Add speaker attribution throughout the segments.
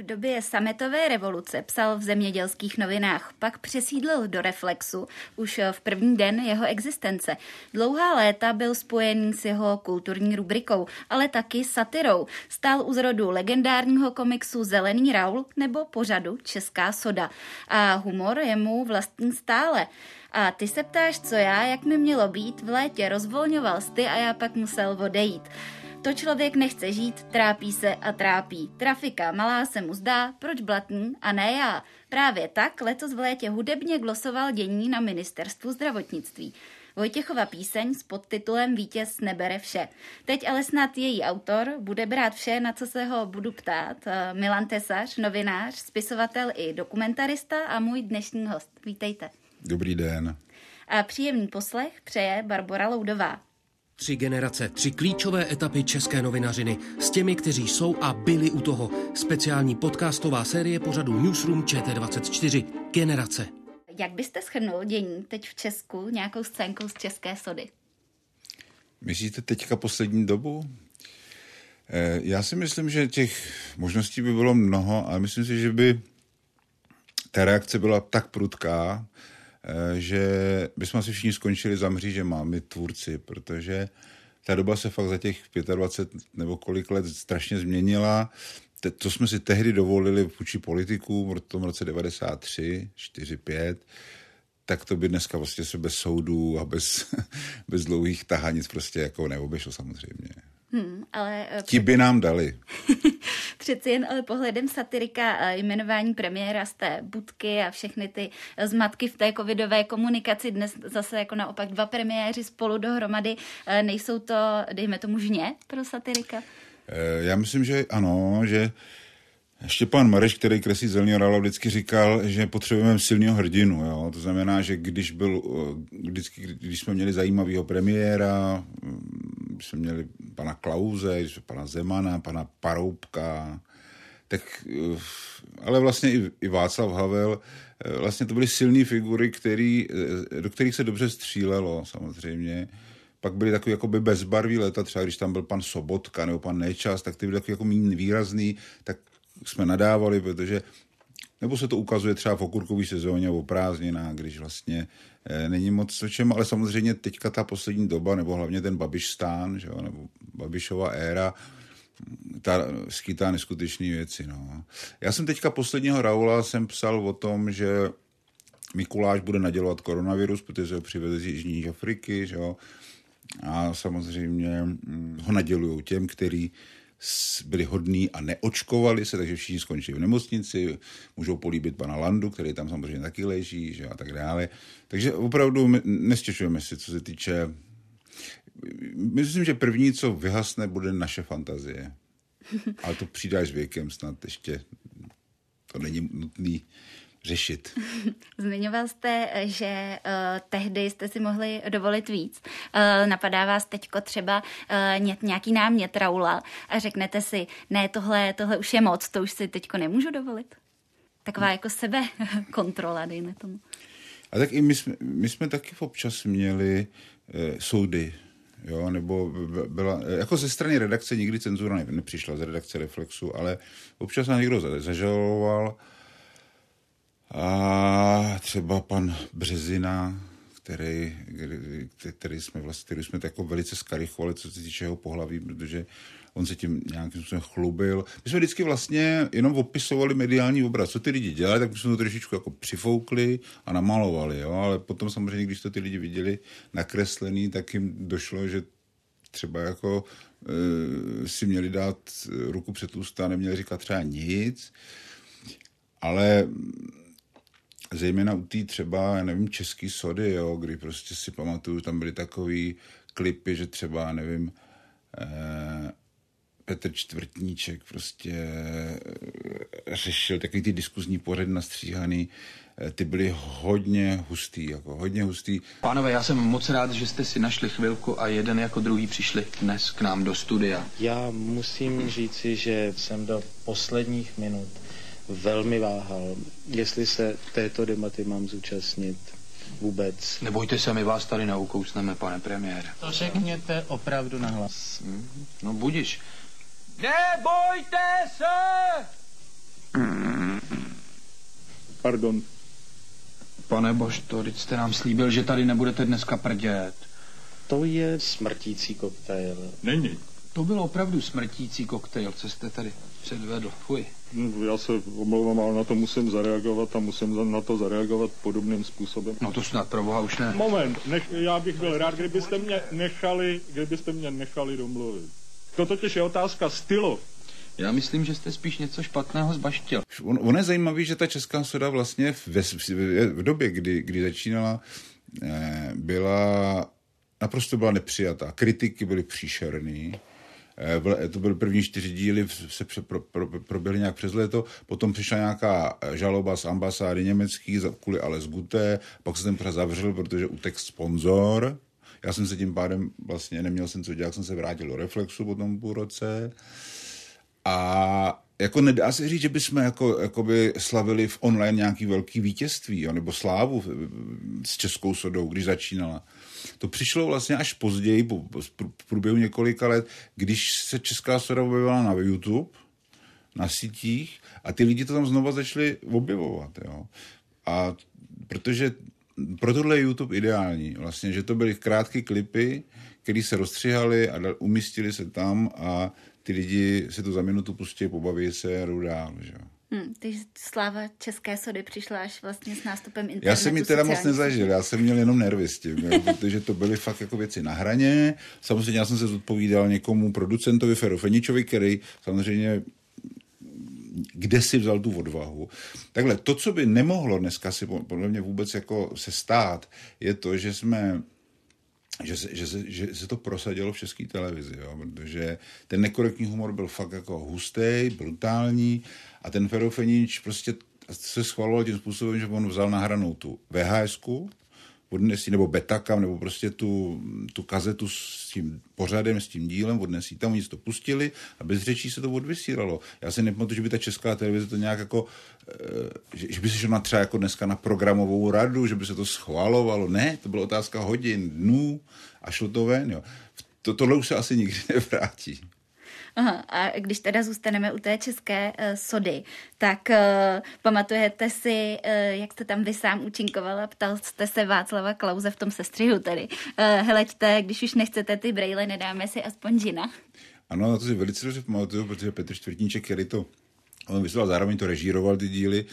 Speaker 1: V době sametové revoluce psal v zemědělských novinách, pak přesídlil do Reflexu už v první den jeho existence. Dlouhá léta byl spojený s jeho kulturní rubrikou, ale taky satirou. Stál u zrodu legendárního komiksu Zelený Raul nebo pořadu Česká soda. A humor je mu vlastní stále. A ty se ptáš, co já, jak mi mělo být, v létě rozvolňoval sty a já pak musel odejít. To člověk nechce žít, trápí se a trápí. Trafika malá se mu zdá, proč blatný a ne já. Právě tak letos v létě hudebně glosoval dění na ministerstvu zdravotnictví. Vojtěchova píseň s podtitulem Vítěz nebere vše. Teď ale snad její autor bude brát vše, na co se ho budu ptát. Eh, Milan Tesař, novinář, spisovatel i dokumentarista a můj dnešní host. Vítejte.
Speaker 2: Dobrý den.
Speaker 1: A příjemný poslech přeje Barbara Loudová.
Speaker 3: Tři generace, tři klíčové etapy české novinařiny s těmi, kteří jsou a byli u toho. Speciální podcastová série pořadu Newsroom ČT24. Generace.
Speaker 1: Jak byste schrnul dění teď v Česku nějakou scénkou z České sody?
Speaker 2: Myslíte teďka poslední dobu? Eh, já si myslím, že těch možností by bylo mnoho, ale myslím si, že by ta reakce byla tak prudká, že bychom si všichni skončili za že máme tvůrci, protože ta doba se fakt za těch 25 nebo kolik let strašně změnila. Te, to jsme si tehdy dovolili vůči politikům v tom roce 93, 4, 5, tak to by dneska vlastně se bez soudů a bez, bez dlouhých tahanic prostě jako neobešlo samozřejmě.
Speaker 1: Hmm, ale...
Speaker 2: Eh, Ti by nám dali.
Speaker 1: Přeci jen ale pohledem satirika eh, jmenování premiéra z té budky a všechny ty zmatky v té covidové komunikaci. Dnes zase jako naopak dva premiéři spolu dohromady. Eh, nejsou to, dejme tomu, žně pro satirika?
Speaker 2: Já myslím, že ano, že Štěpán Mareš, který kreslí Zelený Rála, vždycky říkal, že potřebujeme silného hrdinu. Jo? To znamená, že když, byl, vždycky, když jsme měli zajímavého premiéra, když jsme měli pana Klauze, pana Zemana, pana Paroubka, tak, eh, ale vlastně i, i Václav Havel, eh, vlastně to byly silné figury, který, eh, do kterých se dobře střílelo samozřejmě. Pak byly takové jakoby bezbarví leta, třeba když tam byl pan Sobotka nebo pan Nečas, tak ty byly takový jako méně výrazný, tak jsme nadávali, protože nebo se to ukazuje třeba v okurkové sezóně o prázdninách, když vlastně e, není moc o čem, ale samozřejmě teďka ta poslední doba, nebo hlavně ten Babiš stán, že jo, nebo Babišova éra, ta skýtá neskutečné věci. No. Já jsem teďka posledního Raula jsem psal o tom, že Mikuláš bude nadělovat koronavirus, protože ho přiveze z Jižní Afriky, že jo? a samozřejmě hm, ho nadělují těm, který byli hodní a neočkovali se, takže všichni skončili v nemocnici, můžou políbit pana Landu, který tam samozřejmě taky leží, že a tak dále. Takže opravdu nestěšujeme si, co se týče Myslím, že první, co vyhasne, bude naše fantazie. Ale to s věkem snad ještě. To není nutný řešit.
Speaker 1: Zmiňoval jste, že uh, tehdy jste si mohli dovolit víc. Uh, napadá vás teďko třeba uh, nějaký námět Raula a řeknete si, ne, tohle, tohle už je moc, to už si teďko nemůžu dovolit. Taková hmm. jako sebe kontrola, dejme tomu.
Speaker 2: A tak i my jsme, my jsme taky občas měli uh, soudy, jo, nebo byla, jako ze strany redakce nikdy cenzura nepřišla, z redakce Reflexu, ale občas nás někdo zažaloval, a třeba pan Březina, který, který jsme vlastně, který jsme jako velice skarychovali, co se týče jeho pohlaví, protože on se tím nějakým způsobem chlubil. My jsme vždycky vlastně jenom opisovali mediální obraz. Co ty lidi dělali, tak jsme to trošičku jako přifoukli a namalovali, jo? ale potom samozřejmě, když to ty lidi viděli nakreslený, tak jim došlo, že třeba jako e, si měli dát ruku před ústa, neměli říkat třeba nic, ale zejména u té třeba, já nevím, český sody, jo, kdy prostě si pamatuju, tam byly takový klipy, že třeba, nevím, eh, Petr Čtvrtníček prostě eh, řešil takový ty diskuzní pořad nastříhaný, eh, ty byly hodně hustý, jako hodně hustý.
Speaker 4: Pánové, já jsem moc rád, že jste si našli chvilku a jeden jako druhý přišli dnes k nám do studia.
Speaker 5: Já musím říci, že jsem do posledních minut velmi váhal, jestli se této debaty mám zúčastnit vůbec.
Speaker 4: Nebojte se, my vás tady neukousneme, pane premiére.
Speaker 5: To řekněte opravdu nahlas.
Speaker 4: Hmm, no budiš. Nebojte se!
Speaker 6: Pardon.
Speaker 4: Pane Božto, teď jste nám slíbil, že tady nebudete dneska prdět.
Speaker 5: To je smrtící koktejl.
Speaker 6: Není.
Speaker 4: To byl opravdu smrtící koktejl, co jste tady předvedl. Fuj.
Speaker 6: No, já se omlouvám, ale na to musím zareagovat a musím na to zareagovat podobným způsobem.
Speaker 4: No to snad pro boha už ne.
Speaker 6: Moment, nech, já bych byl rád, kdybyste mě nechali, kdybyste mě nechali domluvit. To totiž je otázka stylu.
Speaker 4: Já myslím, že jste spíš něco špatného zbaštil.
Speaker 2: On, on je zajímavý, že ta česká soda vlastně v, v, v době, kdy, kdy začínala, eh, byla naprosto byla nepřijatá. Kritiky byly příšerný. Eh, to byly první čtyři díly, se pro, pro, proběhly nějak přes léto, potom přišla nějaká eh, žaloba z ambasády německý kvůli Ales Guté, pak se ten pořád zavřel, protože utek sponzor, já jsem se tím pádem vlastně neměl jsem co dělat, jsem se vrátil do Reflexu po tom půl roce. A jako nedá se říct, že bychom jako, jakoby slavili v online nějaký velký vítězství, jo, nebo slávu s Českou sodou, když začínala. To přišlo vlastně až později, po, v průběhu několika let, když se Česká soda objevila na YouTube, na sítích a ty lidi to tam znova začali objevovat. Jo. A protože pro tohle je YouTube ideální, vlastně, že to byly krátké klipy, které se rozstřihaly a umístili se tam a ty lidi si to za minutu pustí, pobaví se a jdou dál. Že?
Speaker 1: Hmm, ty sláva české sody přišla až vlastně s nástupem internetu.
Speaker 2: Já jsem ji teda moc nezažil, já jsem měl jenom nervy s tím, jo, protože to byly fakt jako věci na hraně. Samozřejmě já jsem se zodpovídal někomu producentovi Feru Feničovi, který samozřejmě kde si vzal tu odvahu. Takhle, to, co by nemohlo dneska si podle mě vůbec jako se stát, je to, že jsme že se, že, se, že se to prosadilo v české televizi, jo? protože ten nekorektní humor byl fakt jako hustý, brutální a ten Ferofenič prostě se schvaloval tím způsobem, že on vzal nahranou tu vhs odnesí, nebo betakam, nebo prostě tu, tu kazetu s tím pořadem, s tím dílem, odnesí tam, oni to pustili a bez řečí se to odvysílalo. Já si nepamatuju, že by ta česká televize to nějak jako, eh, že, že by se šlo třeba jako dneska na programovou radu, že by se to schvalovalo. Ne, to byla otázka hodin, dnů a šlo to ven. Jo. To, tohle už se asi nikdy nevrátí.
Speaker 1: Aha, a když teda zůstaneme u té české uh, sody, tak uh, pamatujete si, uh, jak jste tam vy sám účinkovala? Ptal jste se Václava Klauze v tom sestřihu tedy. Uh, heleďte, když už nechcete ty brejle, nedáme si aspoň džina.
Speaker 2: Ano, to si velice dobře pamatuju, protože Petr Čtvrtníček, který to on vysílal, zároveň to režíroval ty díly,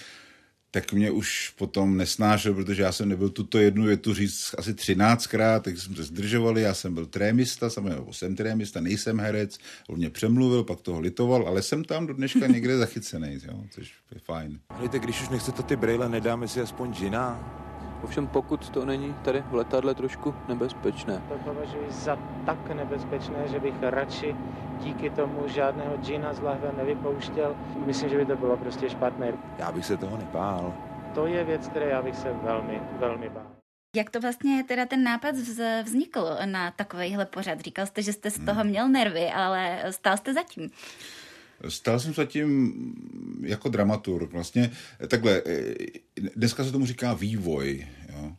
Speaker 2: tak mě už potom nesnášel, protože já jsem nebyl tuto jednu větu říct asi třináctkrát, tak jsme se zdržovali, já jsem byl trémista, samozřejmě jsem trémista, nejsem herec, on mě přemluvil, pak toho litoval, ale jsem tam do dneška někde zachycený, jo, což je fajn.
Speaker 7: Hejte, když už nechcete ty brejle, nedáme si aspoň džina?
Speaker 8: Ovšem pokud to není tady v letadle trošku nebezpečné.
Speaker 5: To považuji za tak nebezpečné, že bych radši díky tomu žádného džina z lahve nevypouštěl. Myslím, že by to bylo prostě špatné.
Speaker 7: Já bych se toho nebál.
Speaker 5: To je věc, které já bych se velmi, velmi bál.
Speaker 1: Jak to vlastně teda ten nápad vznikl na takovýhle pořad? Říkal jste, že jste z toho hmm. měl nervy, ale stál jste zatím.
Speaker 2: Stál jsem zatím jako dramaturg. Vlastně takhle, dneska se tomu říká vývoj. Jo.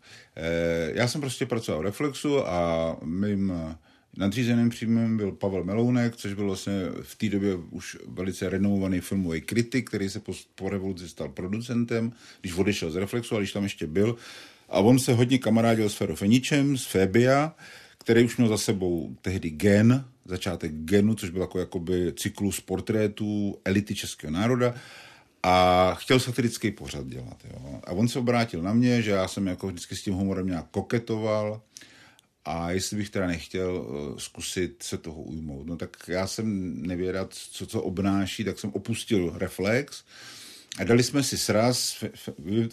Speaker 2: Já jsem prostě pracoval v Reflexu a mým nadřízeným příjmem byl Pavel Melounek, což byl vlastně v té době už velice renomovaný filmový kritik, který se po, po revoluci stal producentem, když odešel z Reflexu, ale když tam ještě byl. A on se hodně kamarádil s Ferofeničem, s Febia, který už měl za sebou tehdy gen, začátek genu, což byl jako jakoby cyklus portrétů elity českého národa a chtěl satirický pořad dělat. Jo. A on se obrátil na mě, že já jsem jako vždycky s tím humorem nějak koketoval a jestli bych teda nechtěl uh, zkusit se toho ujmout. No tak já jsem nevědat, co co obnáší, tak jsem opustil Reflex a dali jsme si sraz,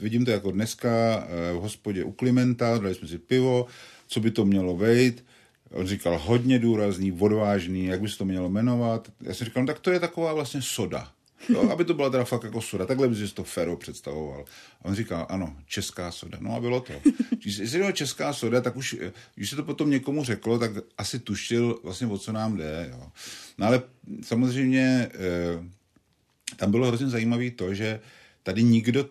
Speaker 2: vidím to jako dneska eh, v hospodě u Klimenta, dali jsme si pivo, co by to mělo vejít. On říkal hodně důrazný, odvážný, jak by se to mělo jmenovat. Já jsem říkal, no tak to je taková vlastně soda. No, aby to byla teda fakt jako soda. Takhle by si to Fero představoval. A on říkal, ano, česká soda. No a bylo to. Když se bylo česká soda, tak už, když se to potom někomu řeklo, tak asi tušil vlastně, o co nám jde. Jo. No ale samozřejmě eh, tam bylo hrozně zajímavé to, že tady nikdo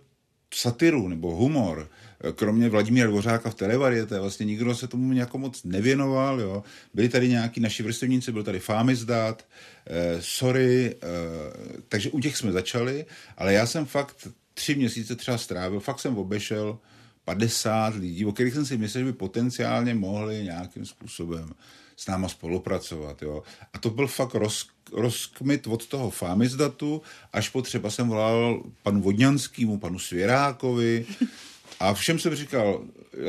Speaker 2: satiru nebo humor, kromě Vladimíra Dvořáka v televariete, vlastně nikdo se tomu nějak moc nevěnoval. Jo. Byli tady nějaký naši vrstevníci, byl tady Fámizdát, eh, sorry, eh, takže u těch jsme začali, ale já jsem fakt tři měsíce třeba strávil, fakt jsem obešel 50 lidí, o kterých jsem si myslel, že by potenciálně mohli nějakým způsobem s náma spolupracovat. Jo. A to byl fakt roz, rozkmit od toho Fámizdatu, až potřeba jsem volal panu Vodňanskému, panu Svěrákovi, a všem jsem říkal,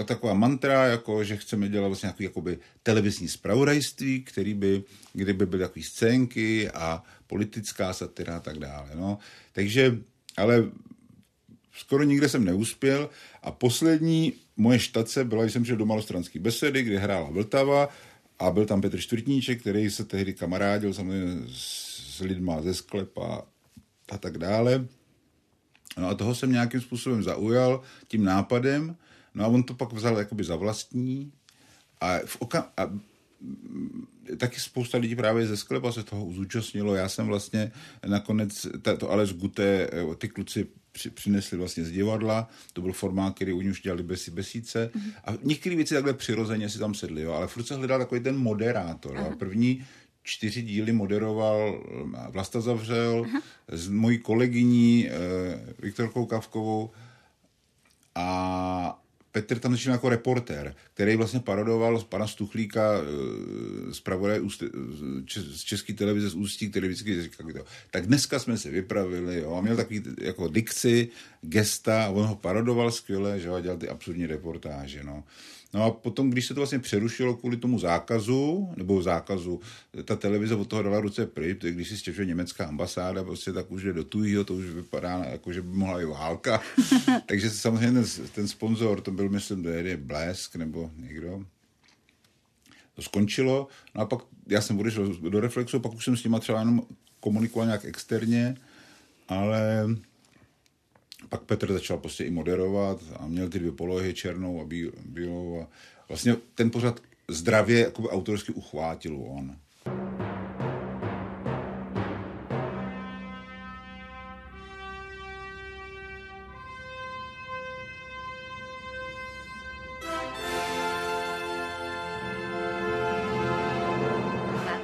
Speaker 2: taková mantra, jako, že chceme dělat vlastně nějaký jakoby, televizní spravodajství, který by, kdyby byly takové scénky a politická satira a tak dále. No. Takže, ale skoro nikde jsem neuspěl a poslední moje štace byla, když jsem šel do malostranské besedy, kde hrála Vltava a byl tam Petr Čtvrtníček, který se tehdy kamarádil samozřejmě s lidma ze sklepa a tak dále. No a toho jsem nějakým způsobem zaujal tím nápadem, no a on to pak vzal jakoby za vlastní a, v oka- a taky spousta lidí právě ze sklepa se toho zúčastnilo. Já jsem vlastně nakonec, to ale z Gute, ty kluci při, přinesli vlastně z divadla, to byl formát, který u ní už dělali besi, besíce mm-hmm. a některé věci takhle přirozeně si tam sedli, jo, ale furt se hledal takový ten moderátor. A první čtyři díly moderoval Vlasta Zavřel Aha. s mojí kolegyní e, Viktorkou Kavkovou a Petr tam začal jako reportér, který vlastně parodoval pana Stuchlíka eh, z pravodaje z české televize z Ústí, který vždycky říkal, to. tak dneska jsme se vypravili, jo, a měl takový jako dikci, gesta, a on ho parodoval skvěle, že ho dělal ty absurdní reportáže, no. No a potom, když se to vlastně přerušilo kvůli tomu zákazu, nebo zákazu, ta televize od toho dala ruce pryč, když si stěžuje německá ambasáda, prostě tak už jde do tujího, to už vypadá, jako že by mohla i válka. Takže samozřejmě ten, ten sponzor, to byl, myslím, do Blesk nebo někdo, to skončilo, no a pak já jsem odešel do Reflexu, pak už jsem s nima třeba jenom komunikoval nějak externě, ale pak Petr začal prostě i moderovat a měl ty dvě polohy, černou a bílou a vlastně ten pořad zdravě jakoby autorsky uchvátil on.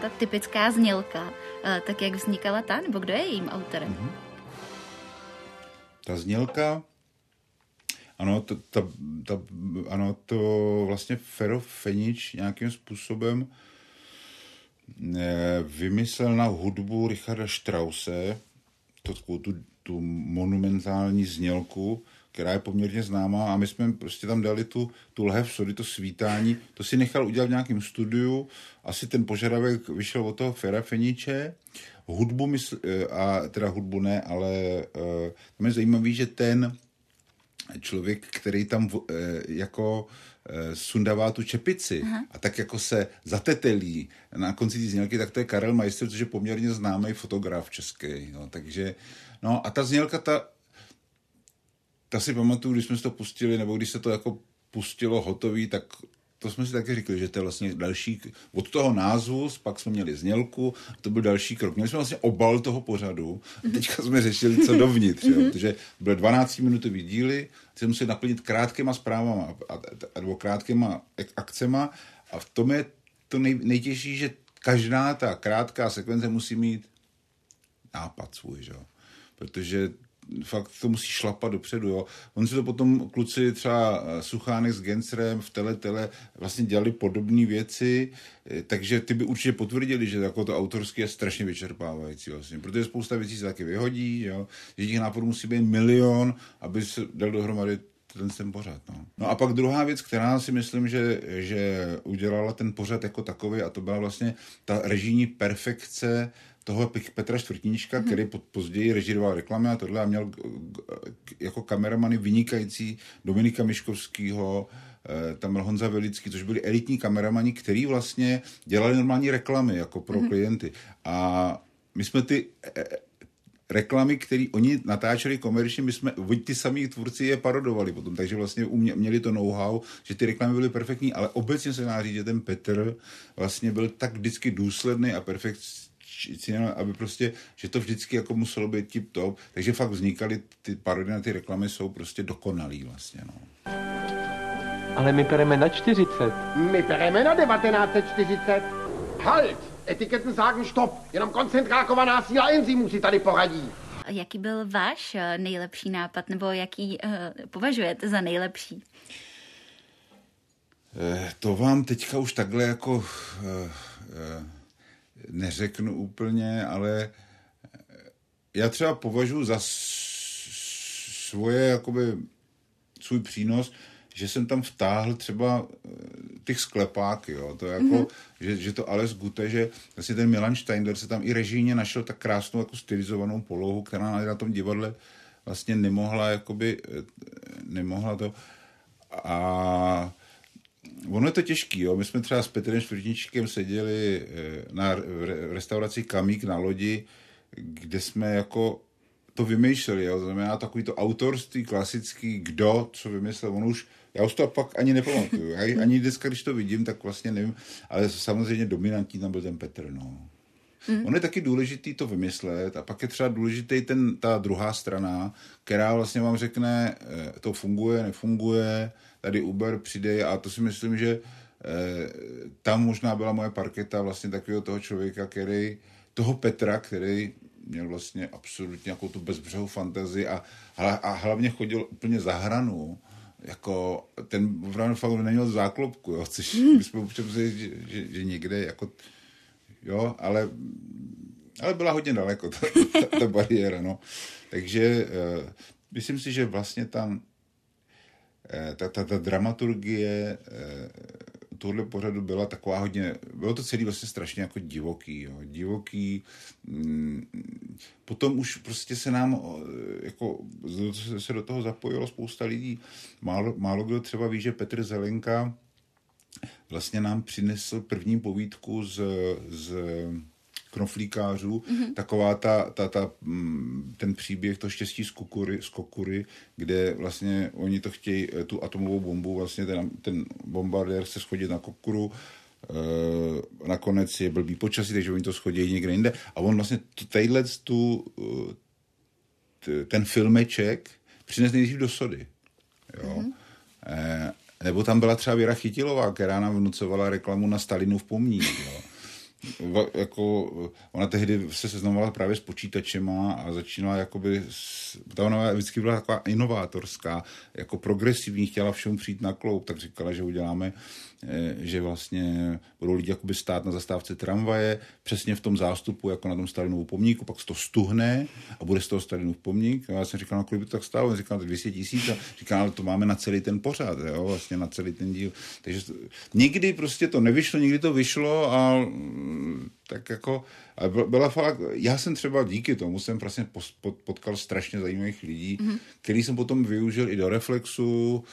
Speaker 1: ta typická znělka, eh, tak jak vznikala ta, nebo kdo je jejím autorem? Mm-hmm
Speaker 2: ta znělka, ano, to, ta, ta, ano, to vlastně Fero Fenič nějakým způsobem eh, vymyslel na hudbu Richarda Strause, to, tu, tu monumentální znělku, která je poměrně známá a my jsme prostě tam dali tu, tu lehev sody, to svítání, to si nechal udělat v nějakém studiu, asi ten požadavek vyšel od toho Fera Feniče, hudbu mysl, eh, a teda hudbu ne, ale uh, tam je zajímavý, že ten člověk, který tam uh, jako sundává tu čepici Aha. a tak jako se zatetelí na konci té znělky, tak to je Karel Majster, což je poměrně známý fotograf český. No, takže, no a ta znělka, ta, ta si pamatuju, když jsme to pustili, nebo když se to jako pustilo hotový, tak to jsme si taky říkali, že to je vlastně další, od toho názvu, pak jsme měli znělku, to byl další krok. Měli jsme vlastně obal toho pořadu a mhm. teďka jsme řešili, co dovnitř, jo, mhm. protože byly 12-minutový díly, ty museli naplnit krátkýma zprávama a, a, nebo krátkýma akcema a v tom je to nej, nejtěžší, že každá ta krátká sekvence musí mít nápad svůj, že? protože fakt to musí šlapat dopředu, jo. On si to potom kluci třeba eh, Suchánek s Gencerem v tele, tele vlastně dělali podobné věci, eh, takže ty by určitě potvrdili, že jako to autorské je strašně vyčerpávající vlastně, protože spousta věcí se taky vyhodí, jo. Že těch nápadů musí být milion, aby se dal dohromady ten, ten pořad. No. no a pak druhá věc, která si myslím, že, že udělala ten pořad jako takový, a to byla vlastně ta režijní perfekce toho Petra Čtvrtníčka, mm-hmm. který později režíroval reklamy a tohle a měl jako kameramany vynikající Dominika Miškovského, eh, tam byl Honza Velický, což byli elitní kameramani, který vlastně dělali normální reklamy jako pro mm-hmm. klienty. A my jsme ty eh, reklamy, které oni natáčeli komerčně, my jsme, ty samý tvůrci je parodovali potom, takže vlastně umě, měli to know-how, že ty reklamy byly perfektní, ale obecně se dá říct, že ten Petr vlastně byl tak vždycky důsledný a perfektní aby prostě, že to vždycky jako muselo být tip top, takže fakt vznikaly ty parodie na ty reklamy jsou prostě dokonalý vlastně, no.
Speaker 8: Ale my pereme na 40.
Speaker 9: My pereme na 1940. Halt! Etiketten sagen stop. Jenom koncentrákovaná síla enzymů si tady poradí.
Speaker 1: Jaký byl váš eh, nejlepší nápad, nebo jaký uh, považujete za nejlepší?
Speaker 2: Eh, to vám teďka už takhle jako uh, uh, neřeknu úplně, ale já třeba považuji za svoje, jakoby, svůj přínos, že jsem tam vtáhl třeba těch sklepáky, jo, to jako, mm-hmm. že, že to Ales Gute, že vlastně ten Milan Steindler se tam i režijně našel tak krásnou jako stylizovanou polohu, která na tom divadle vlastně nemohla, jakoby, nemohla to a ono je to těžký, jo. My jsme třeba s Petrem Čtvrtničkem seděli eh, na restauraci Kamík na lodi, kde jsme jako to vymýšleli, jo. Znamená takový to autorství klasický, kdo, co vymyslel, on už, já už to pak ani nepamatuju. Já, ani dneska, když to vidím, tak vlastně nevím, ale samozřejmě dominantní tam byl ten Petr, no. Mm. On je taky důležitý to vymyslet a pak je třeba důležitý ten, ta druhá strana, která vlastně vám řekne, eh, to funguje, nefunguje, tady Uber přijde a to si myslím, že eh, tam možná byla moje parketa vlastně takového toho člověka, který, toho Petra, který měl vlastně absolutně jako tu bezbřehou fantazii a, a hlavně chodil úplně za hranu jako ten opravdu fakt neměl záklopku, jo, což hmm. bychom občas že, že, že, někde jako jo, ale, ale byla hodně daleko ta, ta, ta bariéra, no. Takže uh, myslím si, že vlastně tam ta, ta, ta dramaturgie uh, tohle pořadu byla taková hodně, bylo to celý vlastně strašně jako divoký, jo, divoký, mm, potom už prostě se nám, jako se do toho zapojilo spousta lidí, málo, málo kdo třeba ví, že Petr Zelenka vlastně nám přinesl první povídku z, z knoflíkářů, mm-hmm. taková ta, ta, ta, mm, ten příběh, to štěstí z kukury, z kokury, kde vlastně oni to chtějí, eh, tu atomovou bombu, vlastně ten, ten bombardér se schodit na kokuru, e, nakonec je blbý počasí, takže oni to schodí někde jinde a on vlastně tadyhle tu, eh, ten filmeček přines nejdřív do sody. Jo? Mm-hmm. E, nebo tam byla třeba Věra Chytilová, která nám vnucovala reklamu na Stalinův pomník. Jo jako, ona tehdy se seznamovala právě s počítačema a začínala jakoby, ta ona vždycky byla taková inovátorská, jako progresivní, chtěla všemu přijít na kloup, tak říkala, že uděláme Eh, že vlastně budou lidi jakoby stát na zastávce tramvaje, přesně v tom zástupu, jako na tom Stalinovu pomníku, pak se to stuhne a bude z toho Stalinův pomník. A já jsem říkal, no kolik by to tak stálo? On říkal, 200 tisíc a říkal, ale to máme na celý ten pořád, jo, vlastně na celý ten díl. Takže někdy prostě to nevyšlo, někdy to vyšlo a tak jako, byla fakt, já jsem třeba díky tomu jsem prostě potkal strašně zajímavých lidí, mm-hmm. který jsem potom využil i do reflexu,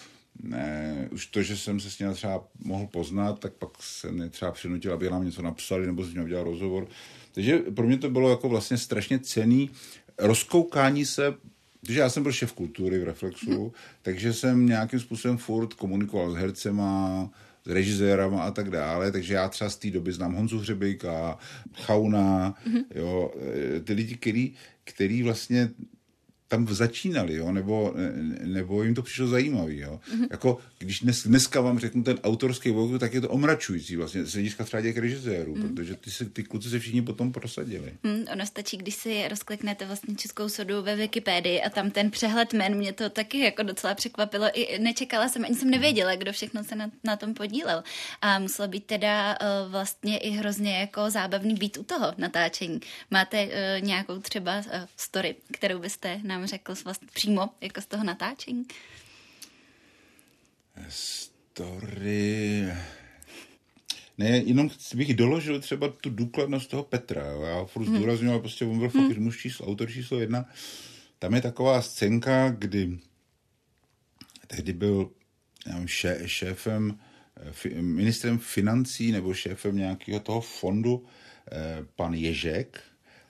Speaker 2: ne, už to, že jsem se s ním třeba mohl poznat, tak pak se mě třeba přinutil, aby nám něco napsali nebo s ním udělal rozhovor. Takže pro mě to bylo jako vlastně strašně cený rozkoukání se, protože já jsem byl šéf kultury v Reflexu, mm. takže jsem nějakým způsobem furt komunikoval s hercema, režisérama a tak dále, takže já třeba z té doby znám Honzu Hřebejka, Chauna, mm-hmm. jo, e, ty lidi, který, který vlastně tam začínali, jo, nebo, nebo jim to přišlo zajímavý. Jo. Mm-hmm. Jako, když dnes, dneska vám řeknu ten autorský vok, tak je to omračující vlastně, z hlediska třeba těch režisérů, mm. protože ty, se, ty kluci se všichni potom prosadili.
Speaker 1: Mm, ono stačí, když si rozkliknete vlastně Českou sodu ve Wikipedii a tam ten přehled men, mě to taky jako docela překvapilo. I nečekala jsem, ani jsem nevěděla, kdo všechno se na, na tom podílel. A muselo být teda uh, vlastně i hrozně jako zábavný být u toho natáčení. Máte uh, nějakou třeba uh, story, kterou byste nám nám řekl vlastně přímo jako z toho natáčení?
Speaker 2: Story... Ne, jenom bych doložil třeba tu důkladnost toho Petra. Jo. Já furt
Speaker 10: Hmm.
Speaker 2: zdůrazňoval, prostě on byl fakt muž číslo, autor číslo jedna. Tam je taková scénka, kdy tehdy byl nevím, šé, šéfem, eh, fi, ministrem financí nebo šéfem nějakého toho fondu eh, pan Ježek,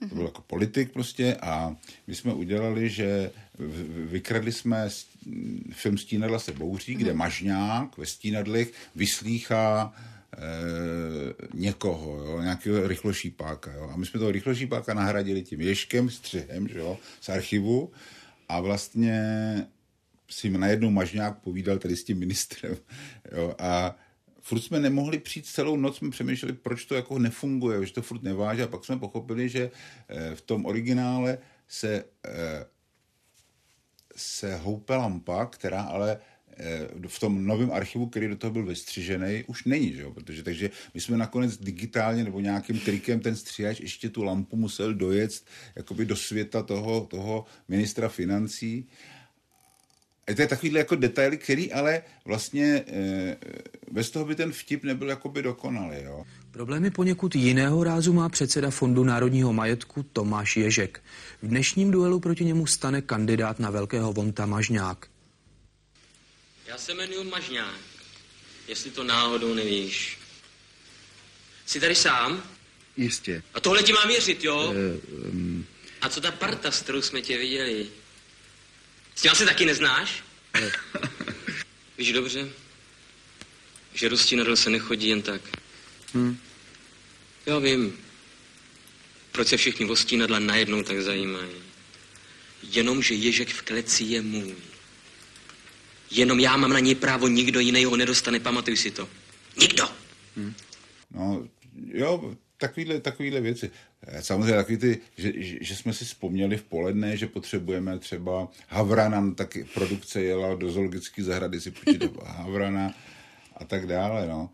Speaker 2: to byl jako politik prostě a my jsme udělali, že vykradli jsme film Stínadla se bouří, kde Mažňák ve Stínadlech vyslýchá e, někoho, jo, nějakého rychlošípáka. Jo. A my jsme toho rychlošípáka nahradili tím Ježkem, střihem, že jo, z archivu a vlastně si najednou Mažňák povídal tady s tím ministrem. Jo, a furt jsme nemohli přijít celou noc, jsme přemýšleli, proč to jako nefunguje, že to furt neváže a pak jsme pochopili, že eh, v tom originále se, eh, se houpe lampa, která ale eh, v tom novém archivu, který do toho byl vystřižený, už není, že jo? Protože, takže my jsme nakonec digitálně nebo nějakým trikem ten stříhač ještě tu lampu musel dojet jakoby do světa toho, toho ministra financí a to je takovýhle jako detaily, který ale vlastně e, bez toho by ten vtip nebyl jakoby dokonalý, jo.
Speaker 10: Problémy poněkud jiného rázu má předseda Fondu národního majetku Tomáš Ježek. V dnešním duelu proti němu stane kandidát na velkého vonta Mažňák.
Speaker 11: Já se jmenuji Mažňák, jestli to náhodou nevíš. Jsi tady sám?
Speaker 12: Jistě.
Speaker 11: A tohle ti mám věřit, jo?
Speaker 12: Eh, um,
Speaker 11: A co ta parta, s kterou jsme tě viděli? S tím se taky neznáš? Víš dobře, že Rustinadl se nechodí jen tak.
Speaker 12: hm.
Speaker 11: Já vím, proč se všichni Vostínadla najednou tak zajímají. Jenomže Ježek v kleci je můj. Jenom já mám na něj právo, nikdo jiný ho nedostane, pamatuj si to. Nikdo!
Speaker 2: No, jo, takovýhle, takovýhle věci. Eh, Samozřejmě takový ty, že, že, jsme si vzpomněli v poledne, že potřebujeme třeba Havrana, taky produkce jela do zoologické zahrady si půjčit Havrana a tak dále, no.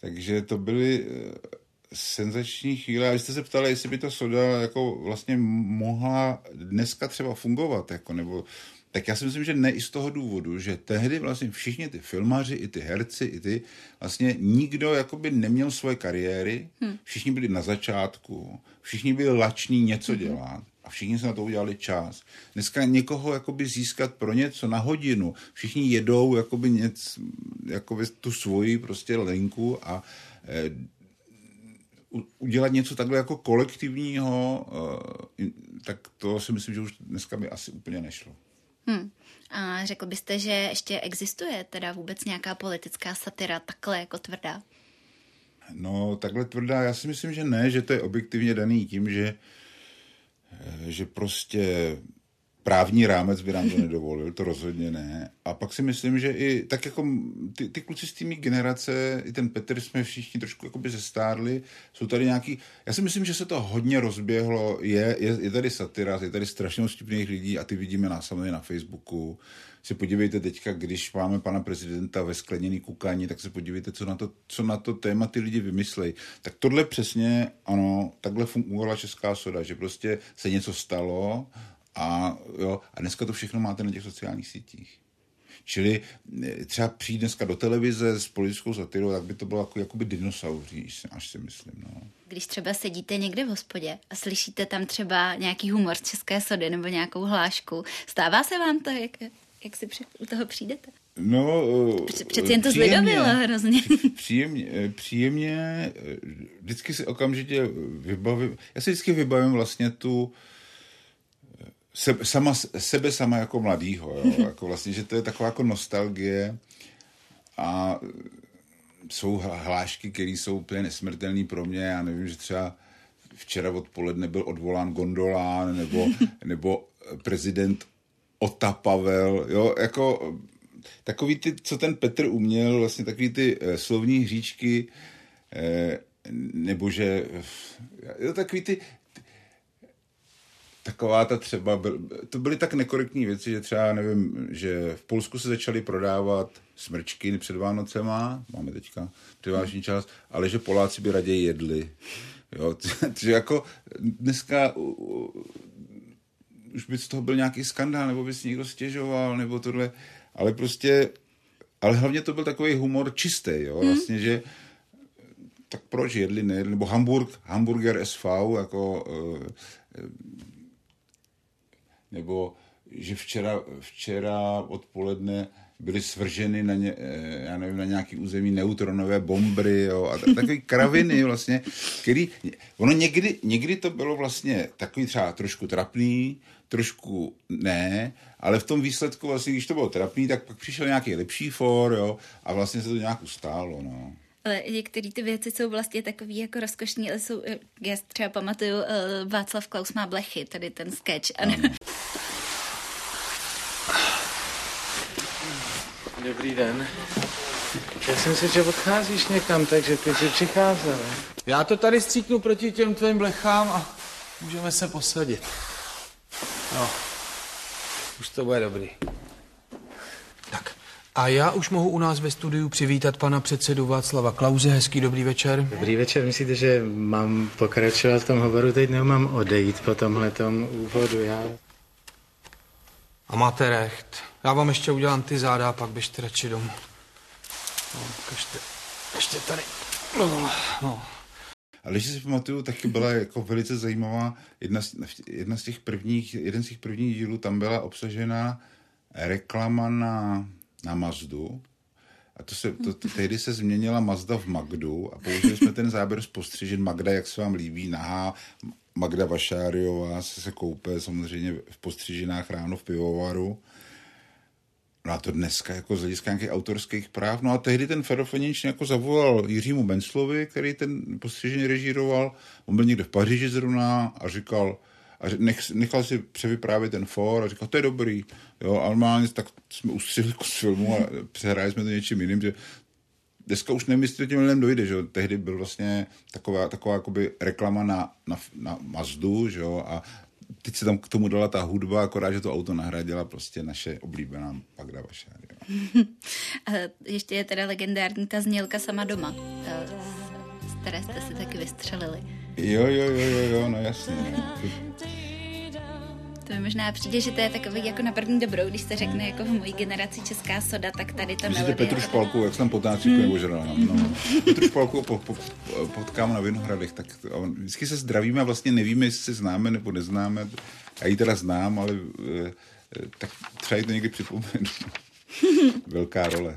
Speaker 2: Takže to byly eh, senzační chvíle. A vy jste se ptali, jestli by ta soda jako vlastně mohla dneska třeba fungovat, jako, nebo tak já si myslím, že ne i z toho důvodu, že tehdy vlastně všichni ty filmaři, i ty herci, i ty, vlastně nikdo jakoby neměl svoje kariéry,
Speaker 1: Hm.
Speaker 2: všichni byli na začátku, všichni byli lační něco
Speaker 1: Mhm.
Speaker 2: dělat a všichni se na to udělali čas. Dneska někoho jakoby získat pro něco na hodinu, všichni jedou jakoby něco, jakoby tu svoji prostě linku a eh, udělat něco takhle jako kolektivního, eh, tak to si myslím, že už dneska by asi úplně nešlo.
Speaker 1: Hm. A řekl byste, že ještě existuje teda vůbec nějaká politická satira takhle jako tvrdá?
Speaker 2: No, takhle tvrdá, já si myslím, že ne, že to je objektivně daný tím, že, eh, že prostě právní rámec by nám to nedovolil, to rozhodně ne. A pak si myslím, že i tak jako ty, ty kluci z té mý generace, i ten Petr jsme všichni trošku jakoby zestárli, jsou tady nějaký, já si myslím, že se to hodně rozběhlo, je, je, je tady satira, je tady strašně vtipných lidí a ty vidíme na, samozřejmě na Facebooku. Si podívejte teďka, když máme pana prezidenta ve skleněný kukání, tak se podívejte, co na to, co na to téma ty lidi vymyslejí. Tak tohle přesně, ano, takhle fungovala Česká soda, že prostě se něco stalo a, jo, a dneska to všechno máte na těch sociálních sítích. Čili eh, třeba přijít dneska do televize s politickou satirou, tak by to bylo jako, jakoby dinosauří, až si myslím. No.
Speaker 1: Když třeba sedíte někde v hospodě a slyšíte tam třeba nějaký humor z české sody nebo nějakou hlášku, stává se vám to, jak, jak si při, u toho přijdete?
Speaker 2: No,
Speaker 1: Přece- přeci jen to zlidovilo hrozně.
Speaker 2: Příjemně, eh, příjemně, vždycky si okamžitě vybavím, já si vždycky vybavím vlastně tu eh, se, sama, sebe sama jako mladýho, jo? jako vlastně, že to je taková jako nostalgie a jsou hlášky, které jsou úplně nesmrtelné pro mě, já nevím, že třeba včera odpoledne byl odvolán gondolán, nebo, nebo prezident Ota Pavel, jo, jako takový ty, co ten Petr uměl, vlastně takový ty eh, slovní hříčky, eh, nebo že, jo, takový ty, taková ta třeba, byl, to byly tak nekorektní věci, že třeba, nevím, že v Polsku se začaly prodávat smrčky před Vánocema, máme teďka předvážný čas, ale že Poláci by raději jedli. Jo, že jako dneska u- u- už by z toho byl nějaký skandál, nebo by si někdo stěžoval, nebo tohle, ale prostě ale hlavně to byl takový humor čistý, jo,
Speaker 1: Hmm.
Speaker 2: vlastně, že tak proč jedli, nejedli, nebo Hamburg, Hamburger SV, jako, eh, nebo že včera, včera odpoledne byly svrženy na, ně, eh, já nevím, na nějaký území neutronové bombry jo, a tak- takový kraviny vlastně, který, ono někdy, někdy to bylo vlastně takový třeba trošku trapný, trošku ne, ale v tom výsledku vlastně, když to bylo trapný, tak pak přišel nějaký lepší for, jo, a vlastně se to nějak ustálo, no.
Speaker 1: Ale některé ty věci jsou vlastně takový jako rozkošní, ale jsou, já si třeba pamatuju, eh, Václav Klaus má blechy, tady ten sketch. A ne,
Speaker 5: Dobrý den. Já jsem si, že odcházíš někam, takže ty jsi přicházel. Já to tady stříknu proti těm tvým blechám a můžeme se posadit. No, už to bude dobrý.
Speaker 10: A já už mohu u nás ve studiu přivítat pana předsedu Václava Klauze. Hezký dobrý večer.
Speaker 5: Dobrý večer, myslíte, že mám pokračovat v tom hovoru teď, nebo mám odejít po tomhle úvodu? Já...
Speaker 10: A máte recht. Já vám ještě udělám ty záda a pak běžte radši domů. No, ještě, ještě tady. No, no.
Speaker 2: Ale když si pamatuju, taky byla jako velice zajímavá, jedna z, jedna z těch prvních, jeden z těch prvních dílů, tam byla obsažena reklama na, na Mazdu. A to se, to, tehdy se změnila Mazda v Magdu a použili jsme ten záběr z Magda, jak se vám líbí, nahá Magda Vašáriová se, se koupe samozřejmě v postřiženách ráno v pivovaru. No a to dneska jako z hlediska nějakých autorských práv. No a tehdy ten Ferofenič jako zavolal Jiřímu Benslovi, který ten postřižený režíroval. On byl někde v Paříži zrovna a říkal, a nech, nechal si převyprávět ten for a říkal, to je dobrý. Jo, a normálně tak jsme ustřihli kus filmu a přehráli jsme to něčím jiným, že dneska už nevím, jestli těm lidem dojde, že jo. Tehdy byl vlastně taková, taková jakoby reklama na, na, na Mazdu, že jo, a teď se tam k tomu dala ta hudba, akorát, že to auto nahradila prostě naše oblíbená Magda Vašáry.
Speaker 1: a ještě je teda legendární ta znělka sama doma, eh, z které jste si taky vystřelili.
Speaker 2: Jo, jo, jo, jo, jo, no jasně.
Speaker 1: To mi možná přijde, že to je takový jako na první dobrou, když se řekne jako v mojí generaci česká soda, tak tady ta
Speaker 2: Myslíte. Petru Špalku, jak se tam potáčí hmm. nebo žrala, no, no. Petru Špalku po, po, potkám na Vinohradech, tak to- on- vždycky se zdravíme a vlastně nevíme, jestli se známe nebo neznáme. Já ji teda znám, ale eh, eh, tak třeba jí to někdy připomenu. Velká role.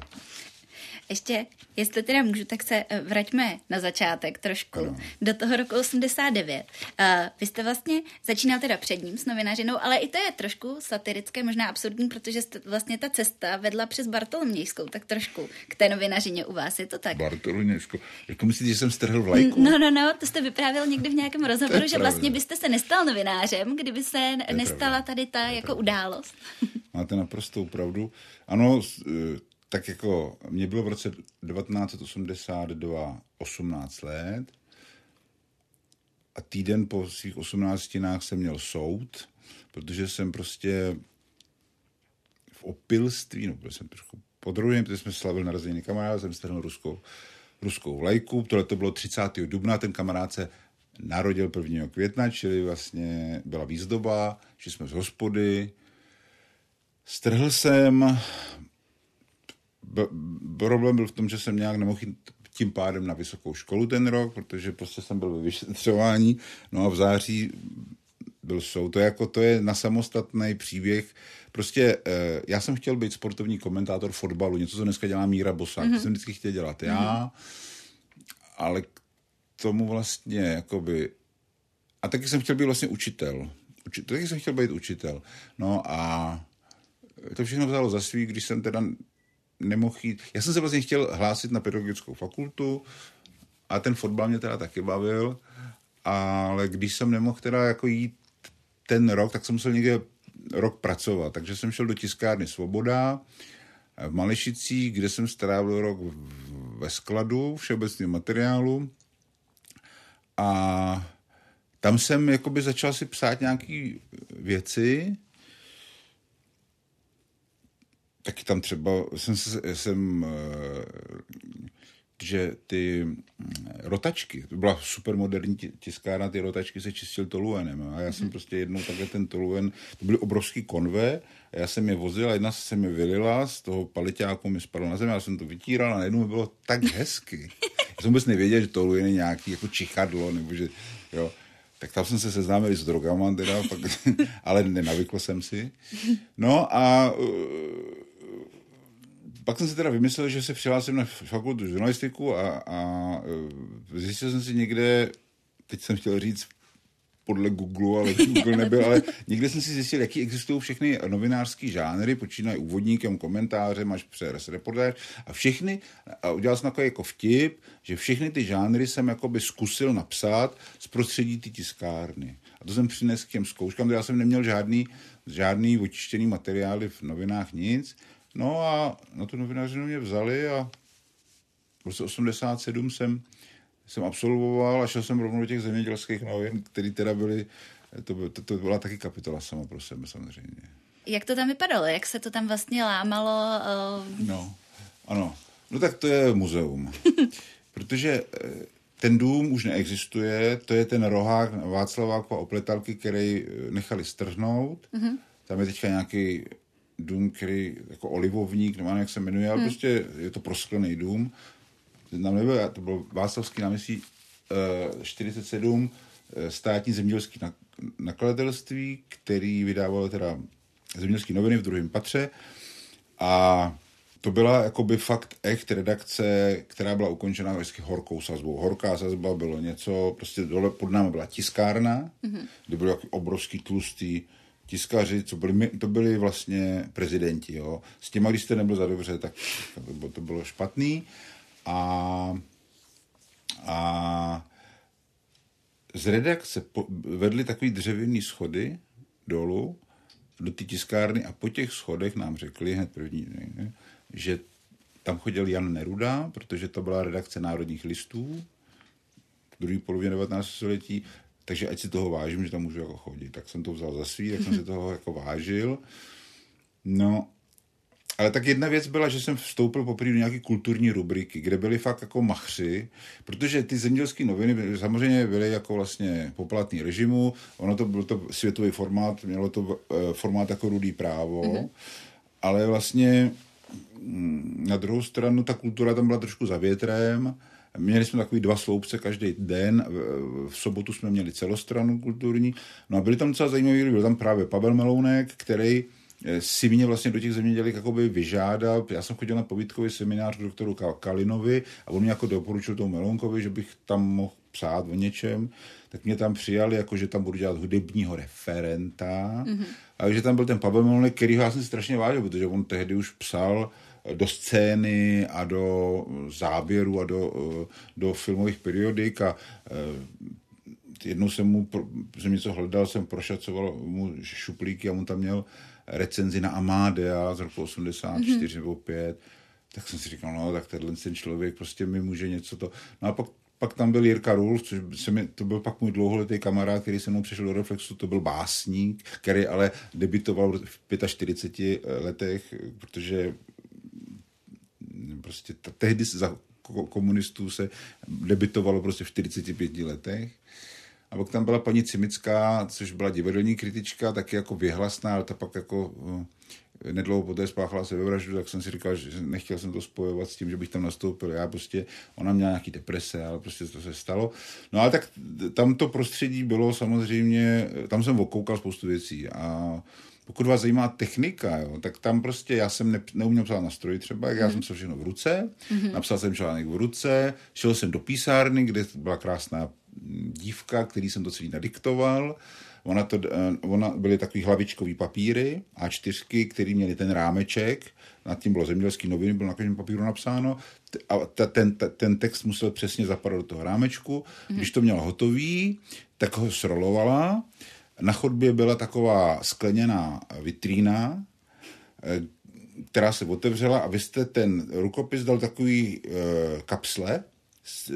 Speaker 1: Ještě, jestli teda můžu, tak se eh, vraťme na začátek trošku, ano. do toho roku 89. Uh, vy jste vlastně začínal teda před ním s novinařinou, ale i to je trošku satirické, možná absurdní, protože jste, vlastně ta cesta vedla přes Bartolomějskou, tak trošku k té novinařině u vás, je to tak?
Speaker 2: Bartolomějsko. Jako myslíte, že jsem strhl vlajku?
Speaker 1: No, no, no, to jste vyprávěl někdy v nějakém rozhovoru, že
Speaker 2: pravda.
Speaker 1: vlastně byste se nestal novinářem, kdyby se nestala tady ta jako událost.
Speaker 2: Máte naprostou pravdu. Ano, eh, tak jako mě bylo v roce 1982 18 let a týden po svých 18 jsem měl soud, protože jsem prostě v opilství, no byl jsem trošku podružený, protože jsme slavili narozeniny kamaráda, jsem strhnul ruskou, ruskou vlajku, tohle to bylo 30. dubna, ten kamarád se narodil 1. května, čili vlastně byla výzdoba, že jsme z hospody, Strhl jsem, B- problém byl v tom, že jsem nějak nemohl jít tím pádem na vysokou školu ten rok, protože prostě jsem byl ve vyšetřování, no a v září byl soud. To je, jako, to je na samostatný příběh. Prostě eh, já jsem chtěl být sportovní komentátor fotbalu, něco, co dneska dělá Míra Bosák, mm-hmm. to jsem vždycky chtěl dělat já, ale k tomu vlastně jakoby... A taky jsem chtěl být vlastně učitel. Uči, taky jsem chtěl být učitel. No a to všechno vzalo za svý, když jsem teda nemohl jít. Já jsem se vlastně chtěl hlásit na pedagogickou fakultu a ten fotbal mě teda taky bavil, ale když jsem nemohl teda jako jít ten rok, tak jsem musel někde rok pracovat. Takže jsem šel do tiskárny Svoboda v Malešicích, kde jsem strávil rok ve skladu všeobecného materiálu a tam jsem jakoby začal si psát nějaké věci, taky tam třeba jsem, se- jsem eh, že ty mm, rotačky, to byla super moderní tiskárna, ty rotačky se čistil toluenem. A já jsem prostě jednou takhle ten toluen, to byly obrovský konve, a já jsem je vozil a jedna se mi vylila, z toho paliťáku mi spadlo na zemi, já jsem to vytíral a najednou mi bylo tak hezky. Já jsem vůbec nevěděl, že toluen je nějaký jako čichadlo, nebo že, jo. Tak tam jsem se seznámil s drogama, teda, pak, ale nenavykl jsem si. No a pak jsem si teda vymyslel, že se přihlásím na fakultu žurnalistiku a, a e, zjistil jsem si někde, teď jsem chtěl říct podle Google, ale Google nebyl, ale někde jsem si zjistil, jaký existují všechny novinářský žánry, počínají úvodníkem, komentářem až přes reportáž a všechny, a udělal jsem takový jako vtip, že všechny ty žánry jsem jakoby zkusil napsat z prostředí ty tiskárny. A to jsem přinesl k těm zkouškám, já jsem neměl žádný, žádný očištěný materiály v novinách, nic. No a na tu novinařinu mě vzali a v roce 87 jsem, jsem absolvoval a šel jsem rovnou do těch zemědělských novin, které teda byly, to, to, to byla taky kapitola sama pro sebe samozřejmě.
Speaker 1: Jak to tam vypadalo? Jak se to tam vlastně lámalo? Uh...
Speaker 2: No, ano. No tak to je muzeum. Protože eh, ten dům už neexistuje, to je ten rohák Václaváku a opletalky, který eh, nechali strhnout. Mm-hmm. Tam je teďka nějaký dům, který jako olivovník, nevím, jak se jmenuje, ale hmm. prostě je to prosklený dům. Tam nebyl, to byl Václavský náměstí uh, 47, uh, státní zemědělský nakladatelství, který vydával teda zemědělské noviny v druhém patře a to byla jakoby fakt echt redakce, která byla ukončena vždycky horkou sazbou. Horká sazba bylo něco, prostě dole pod námi byla tiskárna, mm-hmm. kde byly obrovský tlustý tiskaři, co byli, to byli vlastně prezidenti, jo. S těma, když jste nebyl za dobře, tak to bylo špatný. A, a z redakce po, vedli takový dřevěný schody dolů do té tiskárny a po těch schodech nám řekli hned první, ne, že tam chodil Jan Neruda, protože to byla redakce národních listů v druhé polovině 19. století takže ať si toho vážím, že tam můžu jako chodit. Tak jsem to vzal za svý, tak jsem si toho jako vážil. No, ale tak jedna věc byla, že jsem vstoupil poprvé do nějaké kulturní rubriky, kde byly fakt jako machři, protože ty zemědělské noviny byly, samozřejmě byly jako vlastně poplatný režimu, ono to byl to světový formát, mělo to uh, formát jako rudý právo, mm-hmm. ale vlastně mm, na druhou stranu ta kultura tam byla trošku za větrem, Měli jsme takový dva sloupce každý den, v sobotu jsme měli celostranu kulturní, no a byli tam docela zajímavý, byl tam právě Pavel Melounek, který eh, si mě vlastně do těch zemědělek jakoby vyžádal. Já jsem chodil na povídkový seminář k doktoru Kalinovi a on mě jako doporučil tomu Melounkovi, že bych tam mohl psát o něčem, tak mě tam přijali, jako že tam budu dělat hudebního referenta. Mm-hmm. A že tam byl ten Pavel Melounek, který já jsem strašně vážil, protože on tehdy už psal do scény a do záběru a do, do filmových periodik a eh, jednou jsem mu, jsem něco hledal, jsem prošacoval mu šuplíky a on tam měl recenzi na Amadea z roku 84 mm-hmm. nebo 5, tak jsem si říkal, no tak tenhle ten člověk prostě mi může něco to... No a pak, pak tam byl Jirka Rulf, což se mi, to byl pak můj dlouholetý kamarád, který se mnou přišel do Reflexu, to byl básník, který ale debitoval v 45 letech, protože prostě ta, tehdy za komunistů se debitovalo prostě v 45 letech. A pak tam byla paní Cimická, což byla divadelní kritička, taky jako vyhlasná, ale ta pak jako eh, nedlouho poté spáchala sebevraždu, tak jsem si říkal, že nechtěl jsem to spojovat s tím, že bych tam nastoupil. Já prostě, ona měla nějaký deprese, ale prostě to se stalo. No ale tak tam to prostředí bylo samozřejmě, tam jsem okoukal spoustu věcí a pokud vás zajímá technika, jo, tak tam prostě já jsem ne, neuměl psát na stroji třeba, já mm. jsem se všechno v ruce, mm-hmm. napsal jsem článek v ruce, šel jsem do písárny, kde byla krásná dívka, který jsem to celý nadiktoval, Ona, to, eh, ona byly takový hlavičkový papíry A4, který měli ten rámeček, nad tím bylo zemědělský noviny, bylo na každém papíru napsáno a ta, ten, ta, ten text musel přesně zapadat do toho rámečku. Mm-hmm. Když to měla hotový, tak ho srolovala na chodbě byla taková skleněná vitrína, eh, která se otevřela a vy jste ten rukopis dal takový e, kapsle e,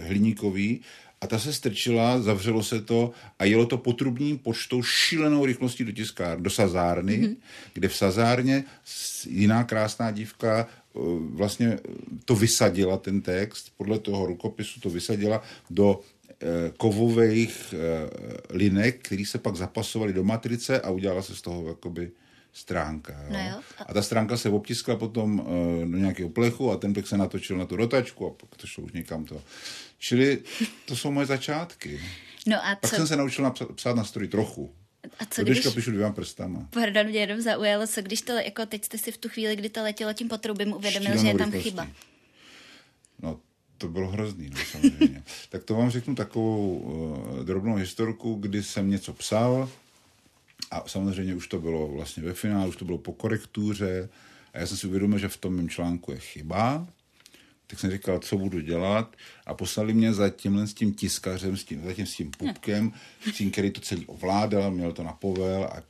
Speaker 2: hliníkový a ta se strčila, zavřelo se to a jelo to potrubní poštou šílenou rychlostí do tiskár, do sazárny, mm-hmm. kde v sazárně jiná krásná dívka vlastně to vysadila, ten text, podle toho rukopisu to vysadila do kovových eh, linek, který se pak zapasovaly do matrice a udělala se z toho jakoby stránka. Jo?
Speaker 1: No jo.
Speaker 2: A ta stránka se obtiskla potom uh, do nějakého plechu a ten plech se natočil na tu rotačku a pak to šlo už někam to. Čili to jsou moje začátky.
Speaker 1: No a
Speaker 2: Pak
Speaker 1: co,
Speaker 2: jsem se naučil napsat, psát na stroj trochu.
Speaker 1: a co když...
Speaker 2: píšu dvěma prstama.
Speaker 1: Pardon, mě jenom zaujalo, co když to, jako teď jste si v tu chvíli, kdy to letělo tím potrubím, uvědomil, že
Speaker 2: Šílenou
Speaker 1: je tam
Speaker 2: rychlostí.
Speaker 1: chyba.
Speaker 2: No, to bylo hrozný, no, samozřejmě. tak to vám řeknu takovou uh, drobnou historku, kdy jsem něco psal a samozřejmě už to bylo vlastně ve finále, už to bylo po korektuře a já jsem si uvědomil, že v tom mém článku je chyba, tak jsem říkal, co budu dělat a poslali mě za tímhle s tím tiskařem, s tím, zatím s tím pupkem, s tím, který to celý ovládal, měl to na povel a,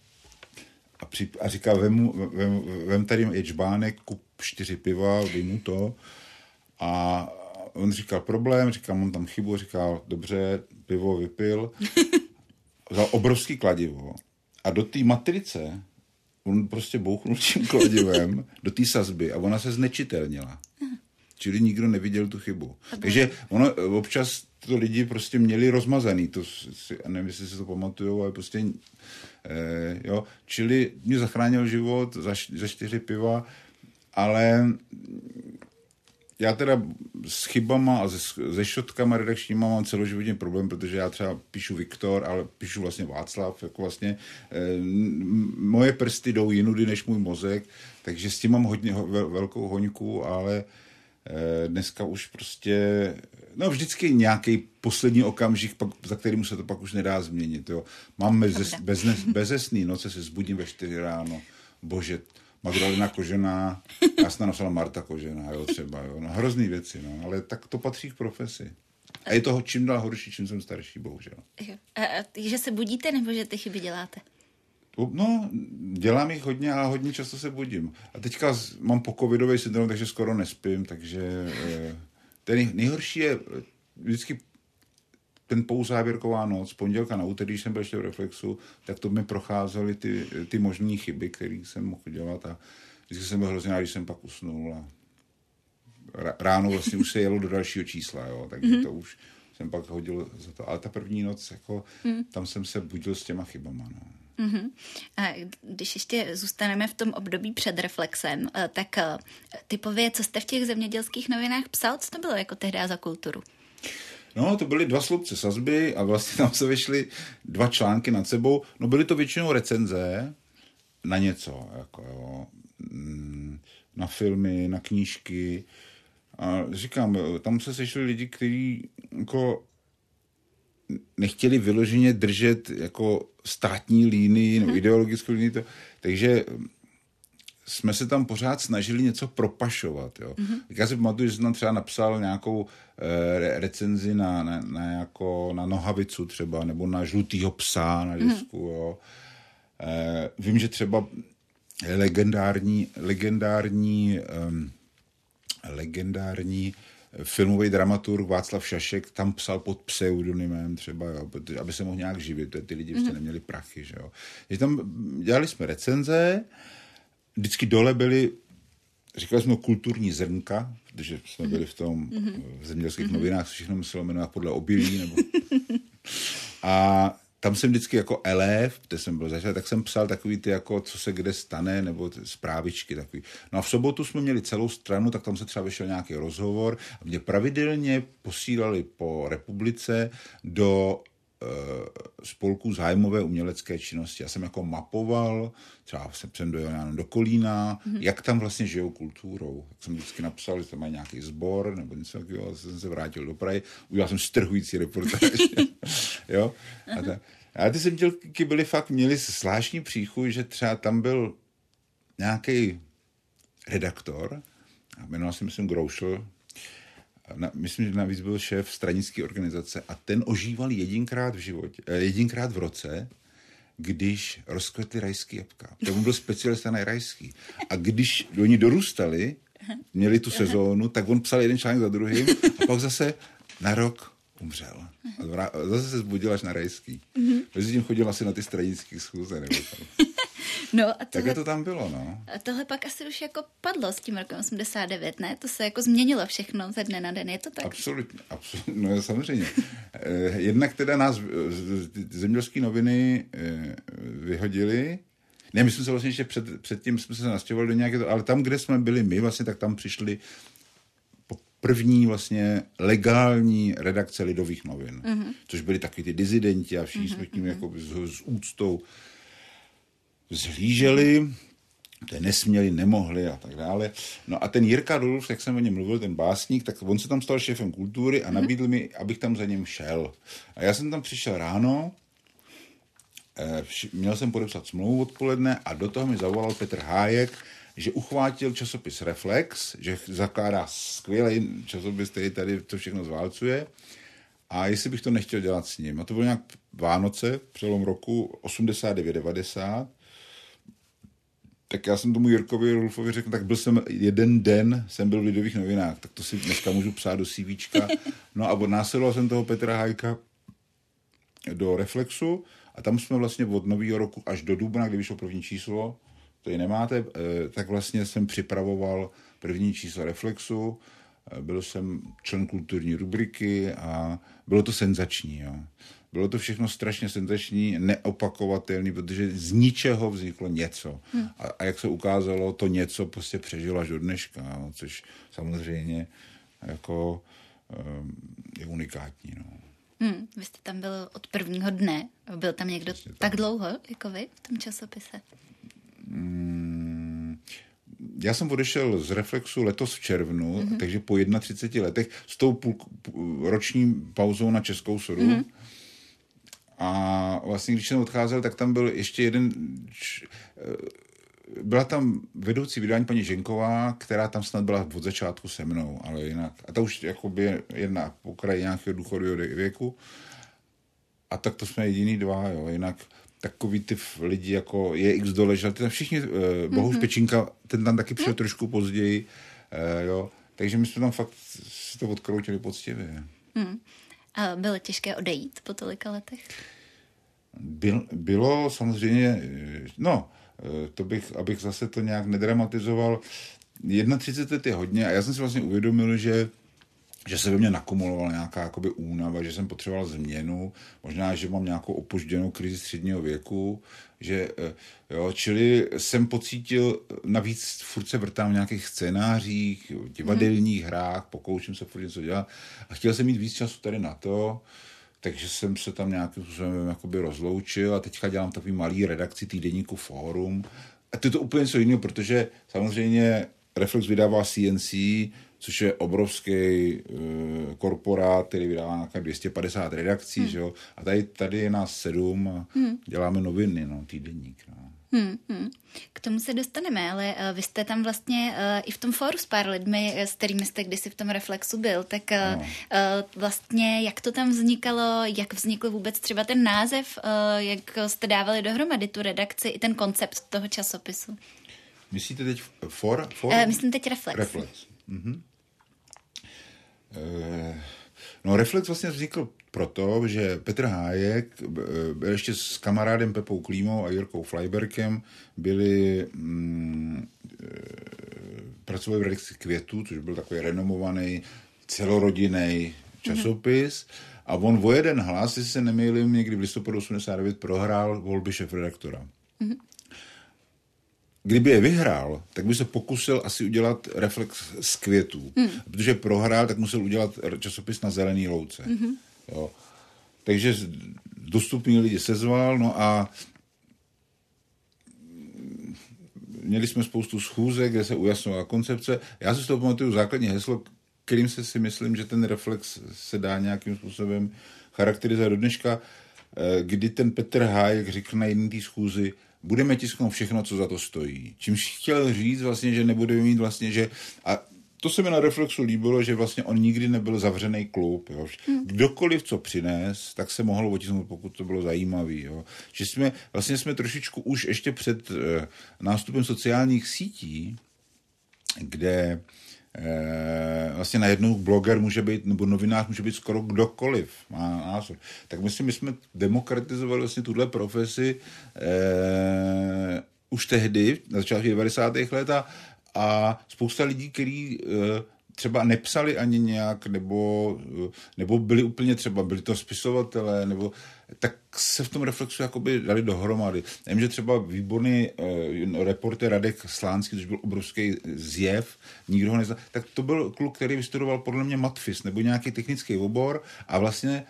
Speaker 2: a, při, a říká, vemu, vem, vem tady ječbánek, kup čtyři piva, mu to a on říkal problém, říkal, mám tam chybu, říkal, dobře, pivo vypil, vzal obrovský kladivo a do té matrice on prostě bouchnul tím kladivem do té sazby a ona se znečitelnila. Čili nikdo neviděl tu chybu. Takže ono občas to lidi prostě měli rozmazaný, to si, nevím, jestli si to pamatujou, ale prostě, eh, jo, čili mě zachránil život za, za čtyři piva, ale já teda s chybama a se, se šotkama redakčníma mám celoživotní problém, protože já třeba píšu Viktor, ale píšu vlastně Václav, jako vlastně m- moje prsty jdou jinudy než můj mozek, takže s tím mám hodně ho, vel, velkou hoňku, ale eh, dneska už prostě, no vždycky nějaký poslední okamžik, pak, za kterým se to pak už nedá změnit, jo. Mám bezes, beznes, bezesný noce, se zbudím ve 4 ráno, bože, Magdalena Kožená, já jsem napsala Marta Kožená, jo, třeba, jo. No, hrozný věci, no, ale tak to patří k profesi. A je toho čím dál horší, čím jsem starší, bohužel.
Speaker 1: Jo. A, a, že se budíte, nebo že ty chyby děláte?
Speaker 2: No, dělám jich hodně a hodně často se budím. A teďka mám po covidový syndrom, takže skoro nespím, takže eh, ten nejhorší je eh, vždycky ten pouzávěrková noc, pondělka na úterý, když jsem byl ještě v Reflexu, tak to mi procházely ty, ty možné chyby, které jsem mohl dělat a vždycky jsem byl hrozně rád, když jsem pak usnul a ráno vlastně už se jelo do dalšího čísla, jo, takže
Speaker 1: Mhm.
Speaker 2: to už jsem pak hodil za to. Ale ta první noc, jako,
Speaker 1: Mhm.
Speaker 2: tam jsem se budil s těma chybama, no.
Speaker 1: Mhm. A když ještě zůstaneme v tom období před reflexem, eh, tak eh, typově, co jste v těch zemědělských novinách psal, co to bylo jako tehdy za kulturu?
Speaker 2: No, to byly dva sloupce sazby a vlastně tam se vyšly dva články nad sebou. No, byly to většinou recenze na něco, jako jo, mm, na filmy, na knížky. A říkám, tam se sešli lidi, kteří jako nechtěli vyloženě držet jako státní línii nebo ideologickou línii. To, takže jsme se tam pořád snažili něco propašovat. Jo.
Speaker 13: Mhm.
Speaker 2: Tak já si pamatuju, že jsem tam třeba napsal nějakou eh, re- recenzi na, na, na, jako, na nohavicu třeba, nebo na žlutýho psa na disku. Jo. Eh, vím, že třeba legendární, legendární, um, legendární filmový dramaturg Václav Šašek tam psal pod pseudonymem třeba, jo, protože, aby se mohl nějak živit, ty lidi prostě
Speaker 13: Mhm.
Speaker 2: neměli prachy, že jo. Takže tam dělali jsme recenze, vždycky dole byly, říkali jsme kulturní zrnka, protože jsme byli v tom,
Speaker 13: Mhm.
Speaker 2: v zemědělských
Speaker 13: Mhm.
Speaker 2: novinách, se všechno muselo jmenovat podle obilí, nebo... A tam jsem vždycky jako elef, kde jsem byl začal, tak jsem psal takový ty jako, co se kde stane, nebo ty zprávičky takový. No a v sobotu jsme měli celou stranu, tak tam se třeba vyšel nějaký rozhovor a mě pravidelně posílali po republice do eh, spolku zájmové umělecké činnosti. Já jsem jako mapoval, třeba jsem, jsem dojel nevím, do Kolína,
Speaker 13: Mhm.
Speaker 2: mm-hmm. jak tam vlastně žijou kulturou. Tak jsem vždycky napsal, že tam mají nějaký sbor nebo něco takového, a jsem se vrátil do Prahy, udělal jsem strhující reportáž. jo? A, ta, a ty zemědělky byly fakt, měli zvláštní příchuť, že třeba tam byl nějaký redaktor, a jmenoval se myslím Groušl, na, myslím, že navíc byl šéf stranické organizace a ten ožíval jedinkrát v životě, eh, jedinkrát v roce, když rozkvetly rajský jabka. To byl specialista na rajský. A když oni dorůstali, měli tu sezónu, tak on psal jeden článek za druhým a pak zase na rok umřel. A zase se zbudil až na rajský. Mezi tím chodil asi na ty stranické schůze. Nebo tam.
Speaker 1: No a
Speaker 2: Takhle
Speaker 1: tohle,
Speaker 2: to tam bylo, no.
Speaker 1: a tohle pak asi už jako padlo s tím rokem 89, ne? To se jako změnilo všechno ze dne na den, je to tak?
Speaker 2: Absolutně, absolutně, no samozřejmě. Eh, Jednak teda nás eh, zemědělské noviny eh, vyhodili, ne, my jsme se vlastně ještě před, předtím jsme se nastěhovali do nějaké, ale tam, kde jsme byli my, vlastně, tak tam přišli po první vlastně legální redakce lidových novin,
Speaker 13: Mhm.
Speaker 2: což byli takový ty dizidenti a všichni
Speaker 13: Mhm,
Speaker 2: jsme k ním jako s, s úctou zhlíželi, to nesměli, nemohli a tak dále. No a ten Jirka Dulf, jak jsem o něm mluvil, ten básník, tak on se tam stal šéfem kultury a nabídl mi, abych tam za ním šel. A já jsem tam přišel ráno, eh, měl jsem podepsat smlouvu odpoledne a do toho mi zavolal Petr Hájek, že uchvátil časopis Reflex, že zakládá skvělý časopis, který tady to všechno zválcuje a jestli bych to nechtěl dělat s ním. A to bylo nějak Vánoce, přelom roku 89-90 tak já jsem tomu Jirkovi Rulfovi řekl, tak byl jsem jeden den, jsem byl v Lidových novinách, tak to si dneska můžu psát do CVčka. No a odnásledoval jsem toho Petra Hajka do Reflexu a tam jsme vlastně od nového roku až do dubna, kdy vyšlo první číslo, to ji nemáte, eh, tak vlastně jsem připravoval první číslo Reflexu, eh, byl jsem člen kulturní rubriky a bylo to senzační. Jo. Bylo to všechno strašně senzační, neopakovatelný, protože z ničeho vzniklo něco.
Speaker 13: Hm.
Speaker 2: A, a jak se ukázalo, to něco prostě přežilo až do dneška, jo, což samozřejmě jako um, je unikátní. No.
Speaker 1: Hmm, vy jste tam byl od prvního dne. Byl tam někdo tak dlouho, jako vy, v tom časopise?
Speaker 2: Mm, já jsem odešel z Reflexu letos v červnu,
Speaker 1: Mhm.
Speaker 2: mm-hmm. takže po 31 letech s tou půl, půl, roční pauzou na Českou sodu.
Speaker 1: Mhm.
Speaker 2: Mm-hmm. A vlastně, když jsem odcházel, tak tam byl ještě jeden... eh, Byla tam vedoucí vydání paní Ženková, která tam snad byla od začátku se mnou, ale jinak. A ta už jakoby jedna po kraji nějakého důchodového věku. A tak to jsme jediný dva, jo. Jinak takový ty lidi, jako je X doležel, ty tam všichni, uh, Bohuš
Speaker 13: Mhm.
Speaker 2: Pečinka, ten tam taky přišel trošku později, uh, jo. Takže my jsme tam fakt si to odkroutili poctivě.
Speaker 1: Hmm. A bylo těžké odejít po tolika letech?
Speaker 2: Byl, bylo samozřejmě, eh, no, eh, to bych, abych zase to nějak nedramatizoval, 31 let je hodně a já jsem si vlastně uvědomil, že že se ve mně nakumulovala nějaká jakoby únava, že jsem potřeboval změnu, možná, že mám nějakou opožděnou krizi středního věku, že, eh, jo, čili jsem pocítil, eh, navíc furt se vrtám v nějakých scénářích, divadelních hrách, pokouším se furt něco dělat a chtěl jsem mít víc času tady na to, takže jsem se tam nějakým způsobem jakoby rozloučil a teďka dělám takový malý redakci týdeníku Fórum. A to je to úplně něco jiného, protože samozřejmě Reflex vydává CNC, což je obrovský uh, korporát, který vydává nějaké 250 redakcí,
Speaker 1: Hmm.
Speaker 2: že jo? A tady, tady je nás sedm a
Speaker 1: Hmm.
Speaker 2: děláme noviny, no, týdeník. No.
Speaker 1: Hmm, hmm. K tomu se dostaneme, ale uh, vy jste tam vlastně uh, i v tom fóru s pár lidmi, s kterými jste kdysi v tom Reflexu byl, tak uh,
Speaker 2: No.
Speaker 1: uh, vlastně jak to tam vznikalo, jak vznikl vůbec třeba ten název, uh, jak jste dávali dohromady tu redakci i ten koncept toho časopisu?
Speaker 2: Myslíte teď for? for?
Speaker 1: Uh, myslím teď Reflex.
Speaker 2: Reflex. Mhm. Eh, No, Reflex vlastně vznikl proto, že Petr Hájek eh, byl ještě s kamarádem Pepou Klímou a Jirkou Fleiberkem byli mm, eh, pracovali v redakci Květu, což byl takový renomovaný celorodinný časopis. A on o jeden hlas, jestli se nemýlím, někdy v listopadu 89 prohrál volby šéf-redaktora.
Speaker 1: Mhm.
Speaker 2: Kdyby je vyhrál, tak by se pokusil asi udělat reflex z květů.
Speaker 1: Hmm.
Speaker 2: Protože prohrál, tak musel udělat časopis na zelený louce.
Speaker 1: Mhm.
Speaker 2: Jo. Takže dostupný lidi sezval, no a měli jsme spoustu schůzek, kde se ujasnovala koncepce. Já si z toho pamatuju základní heslo, kterým se si myslím, že ten reflex se dá nějakým způsobem charakterizovat do dneška, eh, kdy ten Petr Hájek řekl na jedné té schůzi, budeme tisknout všechno, co za to stojí. Čímž chtěl říct vlastně, že nebudeme mít vlastně, že... A to se mi na Reflexu líbilo, že vlastně on nikdy nebyl zavřený klub. Jo. Kdokoliv co přines, tak se mohl otisnout, pokud to bylo zajímavé. Jo. Že jsme, vlastně jsme trošičku už ještě před eh, nástupem sociálních sítí, kde vlastně najednou bloger může být, nebo novinář může být skoro kdokoliv, má názor. Tak myslím, my jsme demokratizovali vlastně tuhle profesi eh, už tehdy, na začátku 90. let a, a spousta lidí, kteří třeba nepsali ani nějak, nebo, nebo byli úplně třeba, byli to spisovatelé, nebo tak se v tom reflexu jakoby dali dohromady. Vím, že třeba výborný uh, reporter Radek Slánský, což byl obrovský zjev, nikdo ho nezná, tak to byl kluk, který vystudoval podle mě matfis nebo nějaký technický obor a vlastně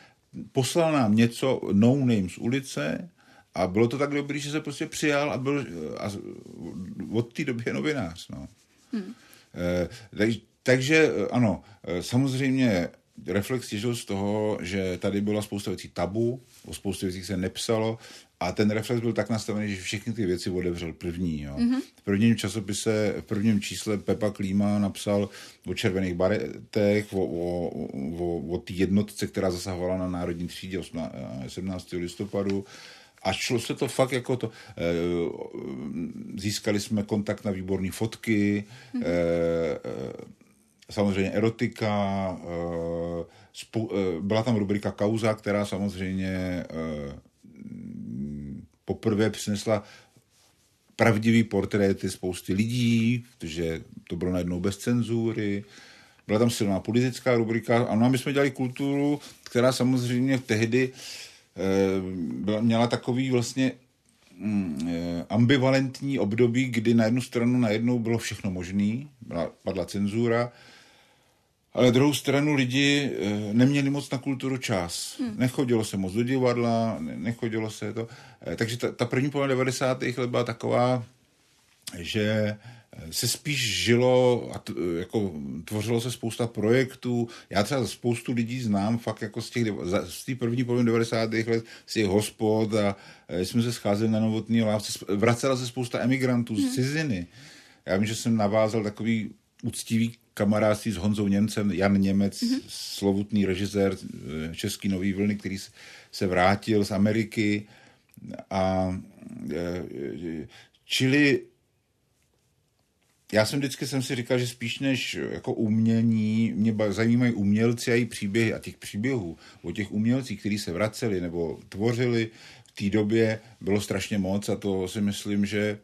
Speaker 2: poslal nám něco no name z ulice a bylo to tak dobrý, že se prostě přijal a byl a od té doby je novinář. No. Hmm. E, takže ano, samozřejmě reflex těžil z toho, že tady byla spousta věcí tabu, o spoustu věcí se nepsalo a ten reflex byl tak nastavený, že všechny ty věci otevřel první. Jo. Mm-hmm. V prvním časopise, v prvním čísle Pepa Klíma napsal o červených baretech, o, o, o, o té jednotce, která zasahovala na národní třídě 17. listopadu. A šlo se to fakt jako to. Eh, získali jsme kontakt na výborné fotky, mm-hmm. Samozřejmě erotika, byla tam rubrika Kauza, která samozřejmě poprvé přinesla pravdivý portréty spousty lidí, protože to bylo najednou bez cenzury. Byla tam silná politická rubrika. Ano, my jsme dělali kulturu, která samozřejmě tehdy eh, byla, měla takový vlastně mm, eh, ambivalentní období, kdy na jednu stranu najednou bylo všechno možné, padla cenzura, ale druhou stranu lidi eh, neměli moc na kulturu čas. Hmm. Nechodilo se moc do divadla, nechodilo se to. Eh, takže ta, ta první polovina 90. let byla taková, že eh, se spíš žilo a t, jako tvořilo se spousta projektů. Já třeba spoustu lidí znám fakt jako z těch, z té první poloviny 90. let, z těch hospod a jsme se scházeli na novotný lávce. Vracela se spousta emigrantů hmm. z ciziny. Já vím, že jsem navázal takový úctivý kamarádství s Honzou Němcem, Jan Němec, mm-hmm. slovutný režisér eh, Český nový vlny, který se vrátil z Ameriky a eh, čili já jsem vždycky jsem si říkal, že spíš než jako umění, mě zajímají umělci a její příběhy a těch příběhů o těch umělcích, kteří se vraceli nebo tvořili v té době, bylo strašně moc a to si myslím, že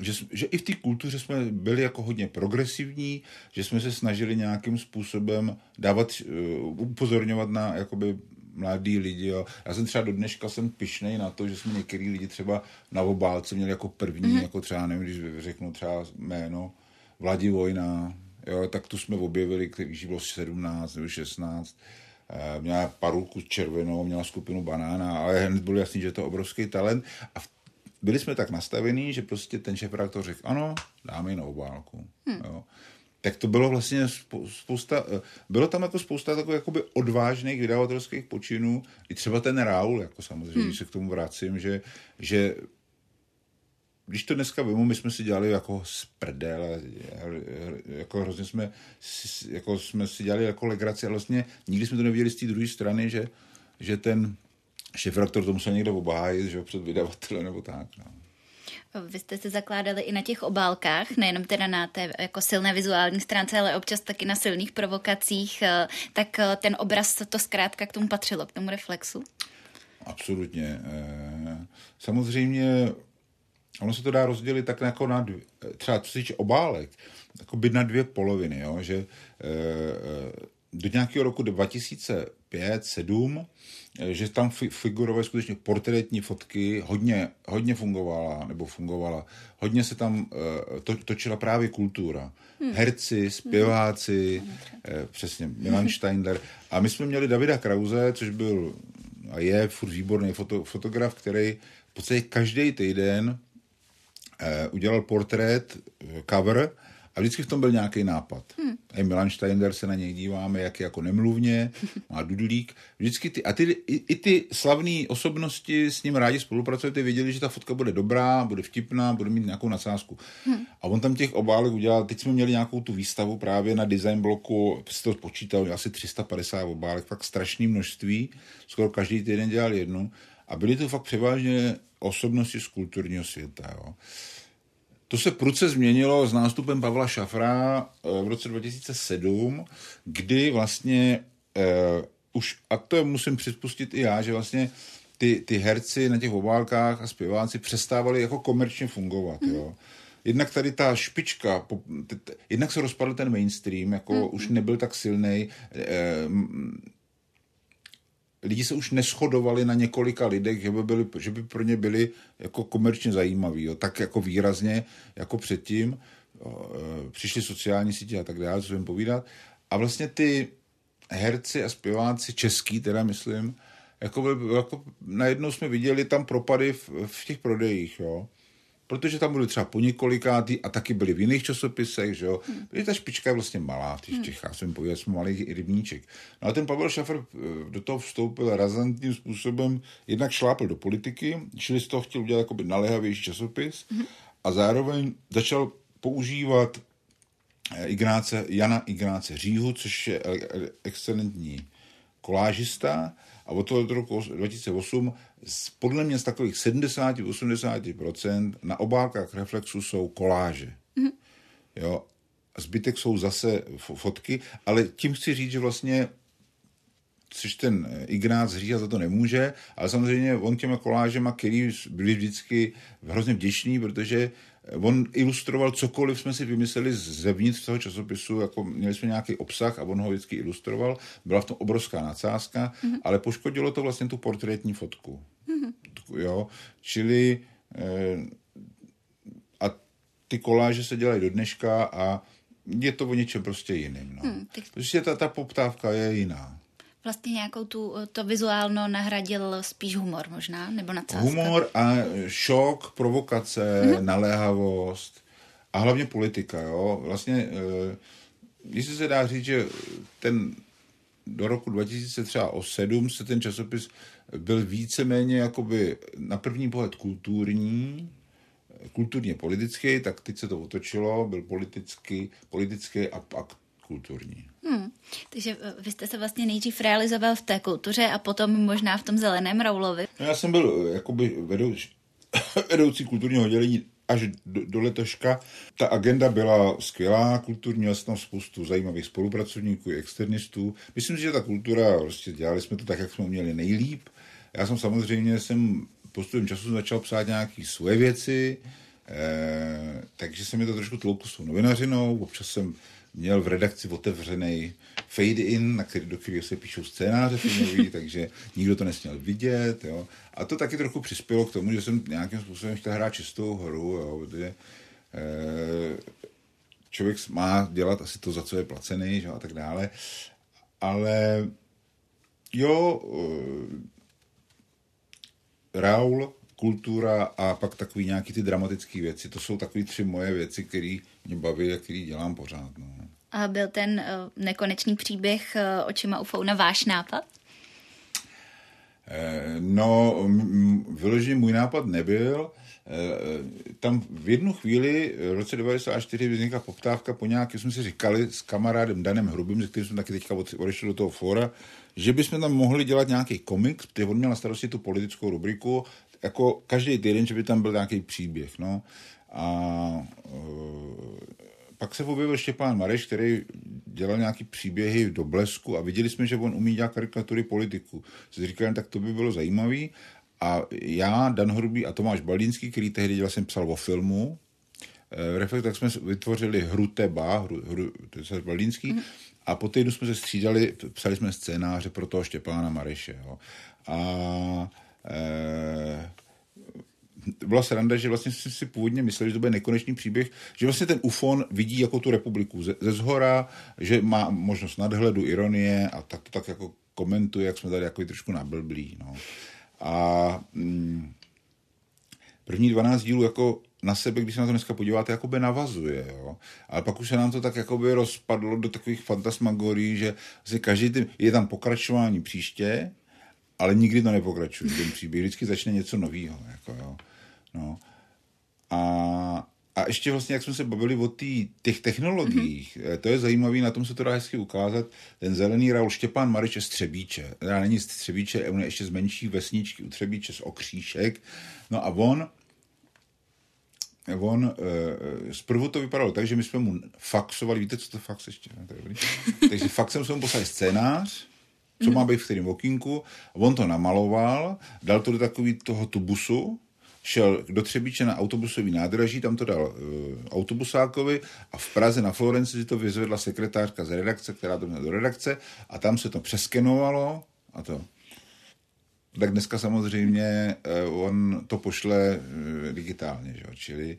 Speaker 2: že, že i v té kultuře jsme byli jako hodně progresivní, že jsme se snažili nějakým způsobem dávat, uh, upozorňovat na jakoby mladý lidi. Jo. Já jsem třeba do dneška jsem pišnej na to, že jsme některý lidi třeba na obálce měli jako první, mm-hmm. jako třeba, nevím, když řeknu třeba jméno Vladi Vojna, jo, tak tu jsme objevili, když bylo 17 nebo 16 eh, měla parulku červenou, měla skupinu banána, ale hned bylo jasný, že je to obrovský talent. A v byli jsme tak nastavení, že prostě ten šéf to řekl, ano, dáme ji na obálku. Hmm. Jo. Tak to bylo vlastně spousta, eh, bylo tam jako spousta takových jakoby odvážných vydavatelských počinů, i třeba ten Raul, jako samozřejmě, hmm. se k tomu vracím, že, že když to dneska vemu, my jsme si dělali jako z prdele, jako hrozně jsme, jako jsme si dělali jako legraci, ale vlastně nikdy jsme to neviděli z té druhé strany, že, že ten šefraktor to musel někde obhájit, že před vydavatele nebo tak. No.
Speaker 1: Vy jste se zakládali i na těch obálkách, nejenom teda na té jako silné vizuální stránce, ale občas taky na silných provokacích, eh, tak eh, ten obraz to zkrátka k tomu patřilo, k tomu reflexu?
Speaker 2: Absolutně. Eh, samozřejmě ono se to dá rozdělit tak jako na dvě, třeba co se týče obálek, jako by na dvě poloviny, jo? že do nějakého roku 2005-2007 Eh, že tam figurovaly skutečně portrétní fotky, hodně, hodně fungovala, nebo fungovala, hodně se tam uh, to, točila právě kultura. Hmm. Herci, zpěváci, hmm. uh, přesně, Milan Steindler. A my jsme měli Davida Krause, což byl a je furt výborný foto, fotograf, který v podstatě každý týden udělal portrét, cover, a vždycky v tom byl nějaký nápad. Hmm. A Milan Steiner se na něj díváme, jak je jako nemluvně, má dudlík. Vždycky ty, a ty, i, i ty slavné osobnosti s ním rádi spolupracujete, věděli, že ta fotka bude dobrá, bude vtipná, bude mít nějakou nadsázku. Hmm. A on tam těch obálek udělal, teď jsme měli nějakou tu výstavu právě na design bloku, si to počítal, asi 350 obálek, fakt strašné množství, skoro každý týden dělal jednu. A byly to fakt převážně osobnosti z kulturního světa. Jo. To se pruce změnilo s nástupem Pavla Šafra eh, v roce 2007, kdy vlastně uh, už, a to musím připustit i já, že vlastně ty, ty herci na těch obálkách a zpěváci přestávali jako komerčně fungovat, jo. Jednak tady ta špička, jednak se rozpadl ten mainstream, jako
Speaker 1: Mhm.
Speaker 2: už nebyl tak silný. Lidi se už neschodovali na několika lidech, že by, byli, že by pro ně byli jako komerčně zajímaví, jo. tak jako výrazně jako předtím. Jo, eh, Přišly sociální sítě a tak dále, co budeme povídat. A vlastně ty herci a zpěváci český, teda myslím, jako, by, jako najednou jsme viděli tam propady v, v těch prodejích, jo. Protože tam byly třeba po několikátý a taky byly v jiných časopisech, že jo. Protože ta špička je vlastně malá v těch Čechách, jsem pověděl, jsme malý rybníček. No a ten Pavel Šafer eh, do toho vstoupil razantním způsobem, jednak šlápl do politiky, čili z toho chtěl udělat jakoby naléhavější časopis a zároveň začal používat eh, Ignáce, Jana Ignáce Říhu, což je eh, excelentní kolážista a od toho roku 2008 z- podle mě z takových 70-80% na obálkách Reflexu jsou koláže. Jo, a zbytek jsou zase fo- fotky, ale tím chci říct, že vlastně což ten Ignác Hříha za to nemůže, ale samozřejmě on těma kolážema, který byli vždycky hrozně vděční, protože on ilustroval cokoliv jsme si vymysleli zevnitř toho časopisu, jako měli jsme nějaký obsah a on ho vždycky ilustroval, byla v tom obrovská nadsázka,
Speaker 1: Mhm.
Speaker 2: mm-hmm. ale poškodilo to vlastně tu portrétní fotku. Jo, čili eh, a ty koláže se dělají do dneška a je to o něčem prostě jiným. No.
Speaker 1: Hmm, tak
Speaker 2: Prostě ta, ta poptávka je jiná.
Speaker 1: Vlastně nějakou tu, to vizuálno nahradil spíš humor možná, nebo nadsázka.
Speaker 2: Humor a šok, provokace,
Speaker 1: Mhm.
Speaker 2: mm-hmm. naléhavost a hlavně politika. Jo? Vlastně, eh, jestli se dá říct, že ten do roku 2007 se ten časopis byl víceméně jakoby na první pohled kulturní, kulturně politický, tak teď se to otočilo, byl politický, politický a pak kulturní.
Speaker 1: Hmm. Takže eh, vy jste se vlastně nejdřív realizoval v té kultuře a potom možná v tom zeleném Raulovi.
Speaker 2: No, já jsem byl eh, jakoby vedoucí, vedoucí kulturního oddělení až do, do letoška. Ta agenda byla skvělá, kulturní, měl jsem tam spoustu zajímavých spolupracovníků, i externistů. Myslím si, že ta kultura, prostě dělali jsme to tak, jak jsme měli nejlíp. Já jsem samozřejmě jsem postupem času začal psát nějaké svoje věci, eh, takže se mi to trošku tlouklo s tou novinařinou. Občas jsem měl v redakci otevřený fade-in, na který, do kterého se píšou scénáře filmový, takže nikdo to nesměl vidět. Jo. A to taky trochu přispělo k tomu, že jsem nějakým způsobem chtěl hrát čistou hru, jo, protože eh, člověk má dělat asi to, za co je placený, že, a tak dále. Ale jo, eh, Raul, kultura a pak takový nějaký ty dramatické věci. To jsou takový tři moje věci, které mě baví a které dělám pořád. No.
Speaker 1: A byl ten eh, nekonečný příběh eh, očima u Founa váš nápad?
Speaker 2: Eh, No, vyloženě můj nápad nebyl. Eh, Tam v jednu chvíli, v roce 94, vznikla poptávka po nějaké, jsme si říkali s kamarádem Danem Hrubým, se kterým jsme taky teďka od- odešli do toho fóra, že bychom tam mohli dělat nějaký komiks, protože on měl na starosti tu politickou rubriku, jako každý týden, že by tam byl nějaký příběh. No. A eh, pak se objevil Štěpán Mareš, který dělal nějaký příběhy do blesku a viděli jsme, že on umí dělat karikatury politiků. Si říkali, tak to by bylo zajímavý. A já, Dan Hrubý a Tomáš Baldínský, který tehdy dělal, jsem psal o filmu, eh, Reflekt, tak jsme vytvořili hru Teba, hru, hru to je Baldínský, mm. a po týdnu jsme se střídali, psali jsme scénáře pro toho Štěpána Mareše. Jo. A eh, byla sranda, že vlastně si, si původně mysleli, že to bude nekonečný příběh, že vlastně ten UFON vidí jako tu republiku ze, ze zhora, že má možnost nadhledu, ironie a tak to tak jako komentuje, jak jsme tady jako trošku nablblí. No. A mm, první 12 dílů jako na sebe, když se na to dneska podíváte, jakoby navazuje, jo. Ale pak už se nám to tak jakoby rozpadlo do takových fantasmagorií, že vlastně každý ten, je tam pokračování příště, ale nikdy to nepokračuje, ten příběh. Vždycky začne něco nového, jako jo. No. A, a ještě vlastně, jak jsme se bavili o tý, těch technologiích, mm-hmm. to je zajímavé, na tom se to dá hezky ukázat. Ten zelený Raul Štěpán Marič je z Třebíče. Teda není z Třebíče, on je ještě z menší vesničky u Třebíče, z Okříšek. No a on On, e, zprvu to vypadalo tak, že my jsme mu faxovali, víte, co to fax ještě? Ne, to je dobrý. Takže faxem jsme mu poslali scénář, co má být v kterém okýnku. On to namaloval, dal to do takový toho tubusu, šel do Třebíče na autobusový nádraží, tam to dal uh, autobusákovi a v Praze na Florenci si to vyzvedla sekretářka z redakce, která to měla do redakce a tam se to přeskenovalo a to. Tak dneska samozřejmě uh, on to pošle uh, digitálně, že? čili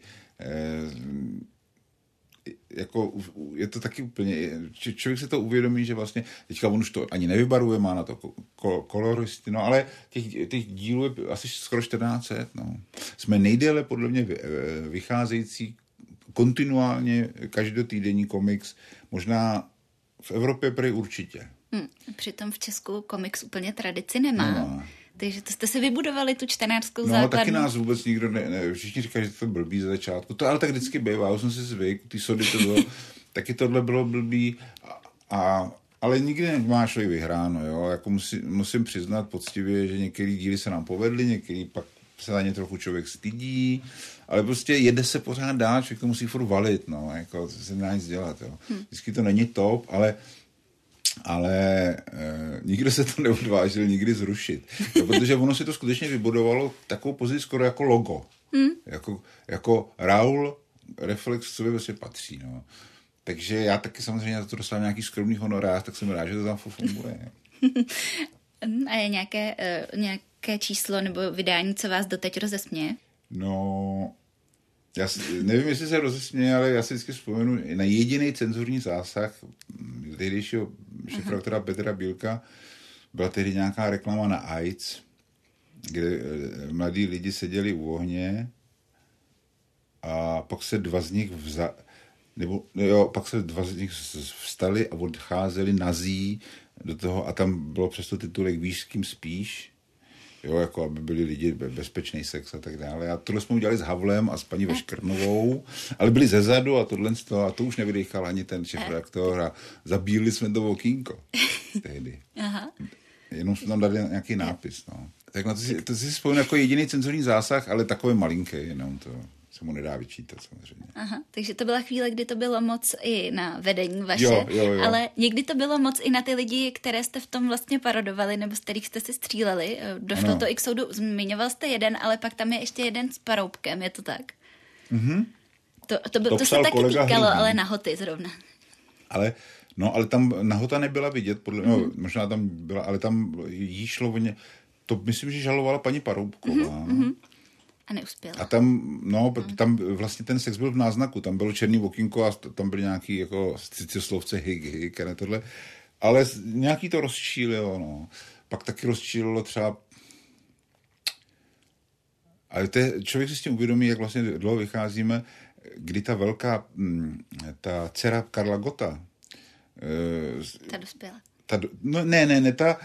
Speaker 2: jako, je to taky úplně, č- člověk si to uvědomí, že vlastně teďka on už to ani nevybaruje, má na to ko- koloristy, no ale těch, těch dílů je asi skoro 14 no. Jsme nejdéle podle mě vycházející kontinuálně každotýdenní komiks, možná v Evropě prej určitě.
Speaker 1: Hmm, přitom v Česku komiks úplně tradici nemá. nemá. Takže to jste si vybudovali tu čtenářskou no, základnu.
Speaker 2: No, taky nás vůbec nikdo ne, ne všichni říkají, že to blbý za začátku. To ale tak vždycky bývá, já jsem si zvyk, ty sody to bylo, taky tohle bylo blbý a, a ale nikdy nemáš vyhráno, jo. Jako musí, musím přiznat poctivě, že některé díly se nám povedly, některý pak se na ně trochu člověk stydí, ale prostě jede se pořád dál, člověk to musí furt valit, no, jako se nedá nic dělat, jo. Hm. Vždycky to není top, ale ale e, nikdo se to neodvážil nikdy zrušit. Jo, protože ono si to skutečně vybudovalo takovou pozici skoro jako logo. Hmm. Jako, jako Raul Reflex, co by vlastně patří. No. Takže já taky samozřejmě za to dostal nějaký skromný honorář, tak jsem rád, že to tam funguje.
Speaker 1: A je nějaké, uh, nějaké číslo nebo vydání, co vás doteď rozesměje?
Speaker 2: No, já si, nevím, jestli se rozesměje, ale já si vždycky vzpomenu na jediný cenzurní zásah tehdejšího šefraktora Petra Bílka. Byla tehdy nějaká reklama na AIDS, kde eh, mladí lidi seděli u ohně a pak se dva z nich vza, nebo jo, pak se dva z nich vstali a odcházeli nazí do toho a tam bylo přesto titulek Víš, s kým spíš jo, jako aby byli lidi bezpečný sex a tak dále. A tohle jsme udělali s Havlem a s paní Veškrnovou, ale byli ze zadu a tohle a to už nevydechal ani ten šef reaktor a zabíli jsme to okýnko tehdy. Aha. Jenom jsme tam dali nějaký nápis, no. Tak na to si, to si vzpomínám jako jediný cenzurní zásah, ale takový malinký, jenom to se mu nedá vyčítat samozřejmě.
Speaker 1: Aha, takže to byla chvíle, kdy to bylo moc i na vedení vaše,
Speaker 2: jo, jo, jo.
Speaker 1: ale někdy to bylo moc i na ty lidi, které jste v tom vlastně parodovali, nebo z kterých jste si stříleli. Došlo ano. to i k soudu, zmiňoval jste jeden, ale pak tam je ještě jeden s paroubkem, je to tak?
Speaker 2: Mhm.
Speaker 1: To, to, by, to, to se taky týkalo, Hlídný. ale nahoty zrovna.
Speaker 2: Ale No, ale tam nahota nebyla vidět, podle, mm-hmm. no, mhm. možná tam byla, ale tam jí šlo o ně, to myslím, že žalovala paní Paroubková. Mm-hmm.
Speaker 1: A neuspěla.
Speaker 2: A tam, no, hmm. tam vlastně ten sex byl v náznaku, tam bylo černý okýnko a tam byly nějaký jako cizoslovce hig, hig a ne tohle. Ale nějaký to rozčílilo, no. Pak taky rozčílilo třeba ale to je, člověk si s tím uvědomí, jak vlastně dlouho vycházíme, kdy ta velká, mm, ta dcera Karla Gota,
Speaker 1: ta dospěla
Speaker 2: ta, no ne, ne, ne, ta,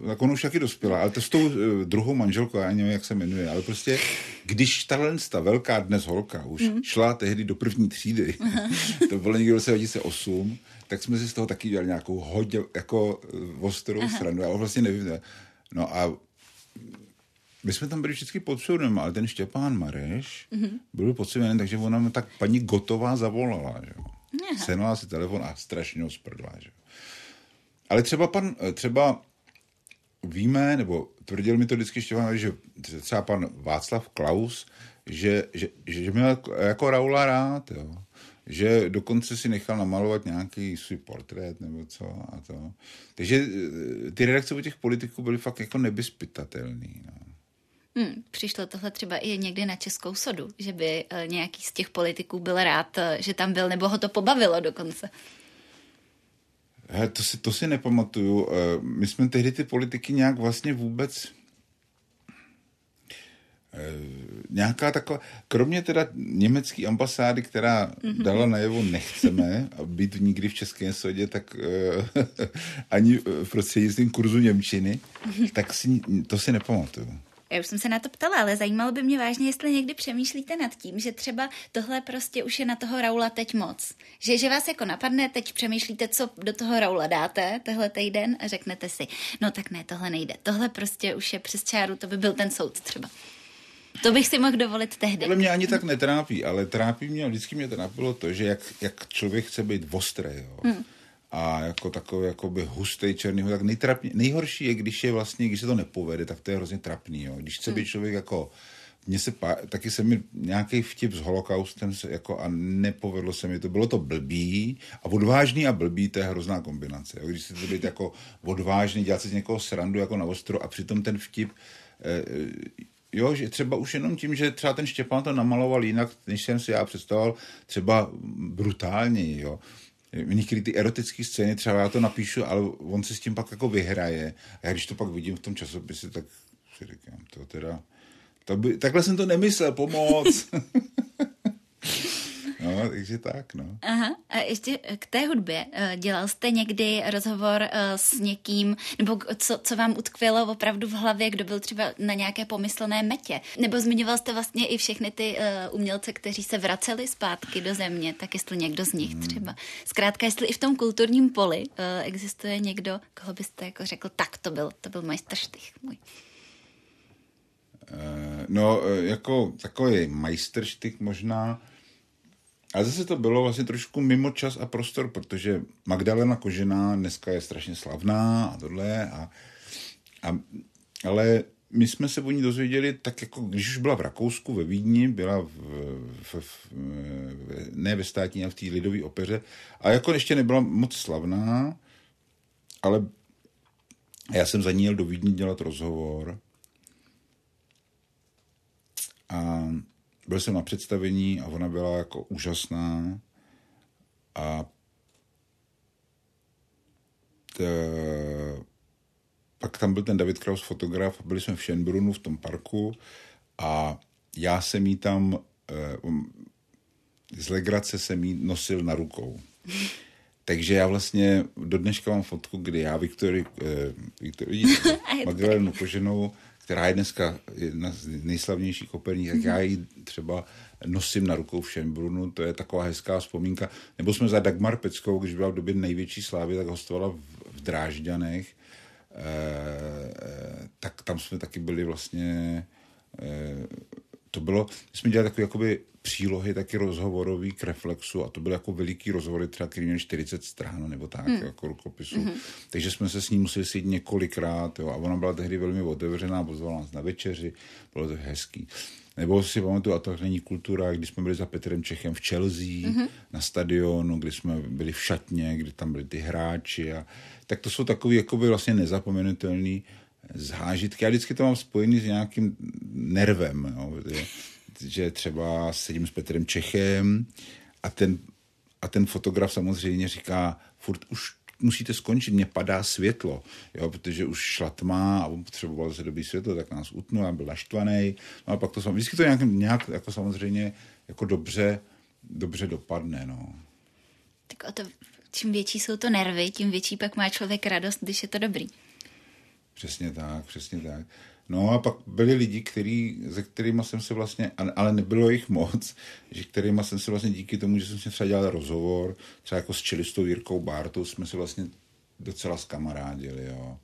Speaker 2: uh, tak on už taky dospěla, ale to s tou uh, druhou manželkou, já nevím, jak se jmenuje, ale prostě, když tahle ta velká dnes holka už mm. šla tehdy do první třídy, to bylo někdy v roce 2008, tak jsme si z toho taky dělali nějakou hodně, jako uh, ostrou Aha. stranu, ale vlastně nevím, ne. no a my jsme tam byli vždycky pod soudem, ale ten Štěpán Mareš mm-hmm. byl pod soudem, takže ona tak paní Gotová zavolala, že jo. Senula si telefon a strašně ho sprdla, že jo. Ale třeba pan, třeba víme, nebo tvrdil mi to vždycky Štěpán, že třeba pan Václav Klaus, že, že, že měl jako Raula rád, jo. že dokonce si nechal namalovat nějaký svůj portrét nebo co a to. Takže eh, ty redakce u těch politiků byly fakt jako nebyspytatelný. No.
Speaker 1: Hmm, přišlo tohle třeba i někdy na Českou sodu, že by uh, nějaký z těch politiků byl rád, že tam byl, nebo ho to pobavilo dokonce.
Speaker 2: He, to, si, to si nepamatuju. Eh, my jsme tehdy ty politiky nějak vlastně vůbec eh, nějaká taková, kromě teda německé ambasády, která mm-hmm. dala najevo nechceme být nikdy v Českém sodě, tak uh, ani v prostřednictvím kurzu Němčiny, mm-hmm. tak si, to si nepamatuju.
Speaker 1: Já už jsem se na to ptala, ale zajímalo by mě vážně, jestli někdy přemýšlíte nad tím, že třeba tohle prostě už je na toho Raula teď moc. Že, že vás jako napadne, teď přemýšlíte, co do toho Raula dáte tehle týden a řeknete si, no tak ne, tohle nejde. Tohle prostě už je přes čáru, to by byl ten soud třeba. To bych si mohl dovolit tehdy.
Speaker 2: Ale mě ani tak netrápí, ale trápí mě, vždycky mě trápilo to, že jak, jak člověk chce být ostrý, jo. Hmm a jako takový jakoby hustý černý tak nejtrapně, nejhorší je, když je vlastně, když se to nepovede, tak to je hrozně trapný, jo. Když chce být člověk jako mně se pá, taky se mi nějaký vtip s holokaustem se jako a nepovedlo se mi to. Bylo to blbý a odvážný a blbý, to je hrozná kombinace. Jo? Když se to být jako odvážný, dělat si z někoho srandu jako na ostro a přitom ten vtip eh, jo, že třeba už jenom tím, že třeba ten Štěpán to namaloval jinak, než jsem si já představoval, třeba brutálně, jo. Některé ty erotické scény, třeba já to napíšu, ale on se s tím pak jako vyhraje. A já když to pak vidím v tom časopise, tak si říkám, to teda to by, takhle jsem to nemyslel, pomoc. no, takže tak, no.
Speaker 1: Aha, a ještě k té hudbě. Eh, dělal jste někdy rozhovor eh, s někým, nebo co, co vám utkvělo opravdu v hlavě, kdo byl třeba na nějaké pomyslné metě? Nebo zmiňoval jste vlastně i všechny ty umělce, kteří se vraceli zpátky do země, tak jestli někdo z nich hmm. třeba. Zkrátka, jestli i v tom kulturním poli existuje někdo, koho byste jako řekl, tak to byl, to byl majstrštych můj.
Speaker 2: Eh, no, eh, jako takový majsterštyk možná, ale zase to bylo vlastně trošku mimo čas a prostor, protože Magdalena Kožená dneska je strašně slavná a tohle, a, a, ale my jsme se o ní dozvěděli tak jako, když už byla v Rakousku, ve Vídni, byla v, v, v, ne ve státní, ale v té lidové opeře, a jako ještě nebyla moc slavná, ale já jsem za ní jel do Vídně dělat rozhovor a byl jsem na představení a ona byla jako úžasná a t, pak tam byl ten David Kraus fotograf, byli jsme v Schönbrunnu v tom parku a já jsem jí tam eh, um, z legrace jsem jí nosil na rukou. Takže já vlastně do dneška mám fotku, kdy já Viktorii, eh, Viktorii Magdalenu Koženou která je dneska jedna z nejslavnějších operních, tak já ji třeba nosím na rukou v Schönbrunnu, to je taková hezká vzpomínka. Nebo jsme za Dagmar Peckou, když byla v době největší slávy, tak hostovala v, v Drážďanech, e, tak tam jsme taky byli vlastně, e, to bylo, my jsme dělali takové jakoby přílohy taky rozhovorový k reflexu a to byly jako veliký rozhovory, třeba který měl 40 stran nebo tak, hmm. jako rukopisu. Hmm. Takže jsme se s ní museli sejít několikrát jo, a ona byla tehdy velmi otevřená, pozvala nás na večeři, bylo to hezký. Nebo si pamatuju, a to není kultura, když jsme byli za Petrem Čechem v Chelsea, mm-hmm. na stadionu, kdy jsme byli v šatně, kdy tam byli ty hráči. A, tak to jsou takový jakoby vlastně nezapomenutelný zážitky. Já vždycky to mám spojený s nějakým nervem. Jo, že třeba sedím s Petrem Čechem a ten, a ten fotograf samozřejmě říká, furt už musíte skončit, mě padá světlo, jo, protože už šla tma a on potřeboval se dobít světlo, tak nás utnul a byl naštvaný. No a pak to samozřejmě, vždycky to nějak, nějak jako samozřejmě jako dobře, dobře dopadne, no.
Speaker 1: Tak o to, čím větší jsou to nervy, tím větší pak má člověk radost, když je to dobrý.
Speaker 2: Přesně tak, přesně tak. No a pak byli lidi, který, se kterými jsem se vlastně, ale nebylo jich moc, že kterými jsem se vlastně díky tomu, že jsem si třeba dělal rozhovor, třeba jako s čelistou Jirkou Bártou jsme se vlastně docela skamarádili, jo.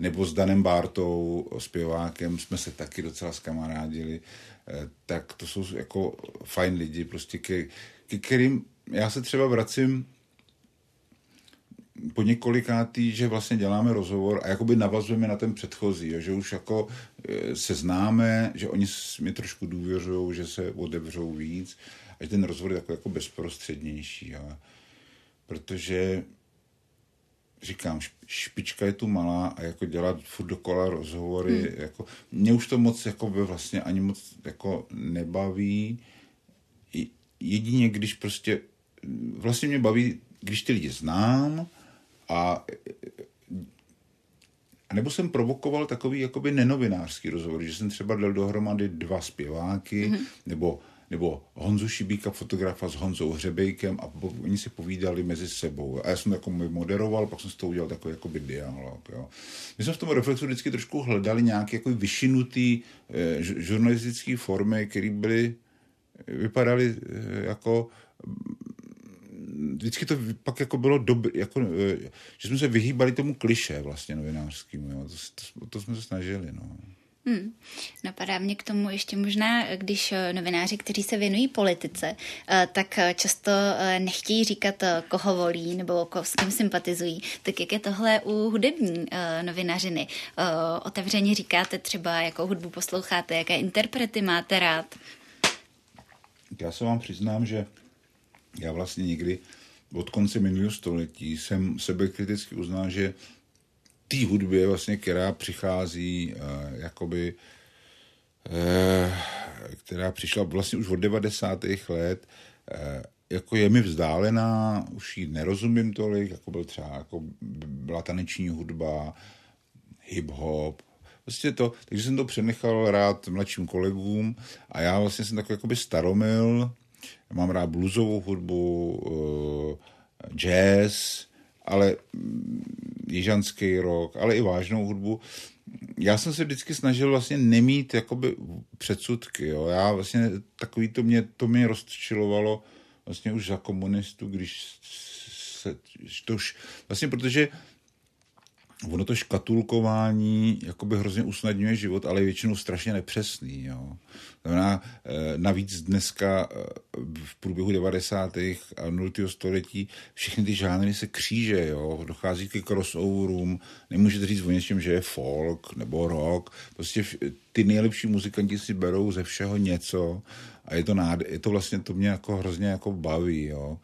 Speaker 2: Nebo s Danem Bártou, zpěvákem, jsme se taky docela skamarádili. Eh, tak to jsou jako fajn lidi, prostě ke, ke kterým já se třeba vracím po několikátý, že vlastně děláme rozhovor a jakoby navazujeme na ten předchozí, jo, že už jako e, se známe, že oni mi trošku důvěřují, že se otevřou víc a že ten rozhovor je takový jako bezprostřednější. Jo. Protože říkám, špička je tu malá a jako dělat furt dokola rozhovory, hmm. jako, mě už to moc jako by vlastně ani moc jako nebaví. Jedině, když prostě, vlastně mě baví, když ty lidi znám, a, a nebo jsem provokoval takový jakoby nenovinářský rozhovor, že jsem třeba dal dohromady dva zpěváky, mm-hmm. nebo nebo Honzu Šibíka, fotografa s Honzou Hřebejkem a po, oni si povídali mezi sebou. A já jsem jako moderoval, pak jsem z toho udělal takový jakoby dialog. Jo. My jsme v tom reflexu vždycky trošku hledali nějaké jako vyšinutý eh, žurnalistické formy, které byly, vypadaly eh, jako vždycky to pak jako bylo dobré, jako, e, že jsme se vyhýbali tomu kliše vlastně novinářskému, jo. To, to, to jsme se snažili, no.
Speaker 1: Hmm. Napadá mě k tomu ještě možná, když eh, novináři, kteří se věnují politice, eh, tak eh, často nechtějí říkat, koho volí nebo s kým sympatizují. Tak jak je tohle u hudební novinařiny? Otevřeně říkáte třeba, jakou hudbu posloucháte, jaké interprety máte rád?
Speaker 2: Já se vám přiznám, že já vlastně někdy od konce minulého století jsem sebekriticky uznal, že té hudbě, vlastně, která přichází uh, jakoby uh, která přišla vlastně už od 90. let, uh, jako je mi vzdálená, už ji nerozumím tolik, jako byl třeba, jako byla taneční hudba, hip-hop, prostě to, takže jsem to přenechal rád mladším kolegům a já vlastně jsem takový jakoby staromil, mám rád bluesovou hudbu, uh, jazz, ale jižanský rok, ale i vážnou hudbu. Já jsem se vždycky snažil vlastně nemít jakoby předsudky, jo. Já vlastně takový to mě, to mě rozčilovalo vlastně už za komunistů, když se, to už, vlastně protože ono to škatulkování jakoby hrozně usnadňuje život, ale je většinou strašně nepřesný. Jo. Znamená, eh, navíc dneska eh, v průběhu 90. a 0. století všechny ty žánry se kříže, jo. dochází ke crossoverům, nemůžete říct o něčem, že je folk nebo rock, prostě ty nejlepší muzikanti si berou ze všeho něco a je to, nád- je to vlastně, to mě jako hrozně jako baví, jo.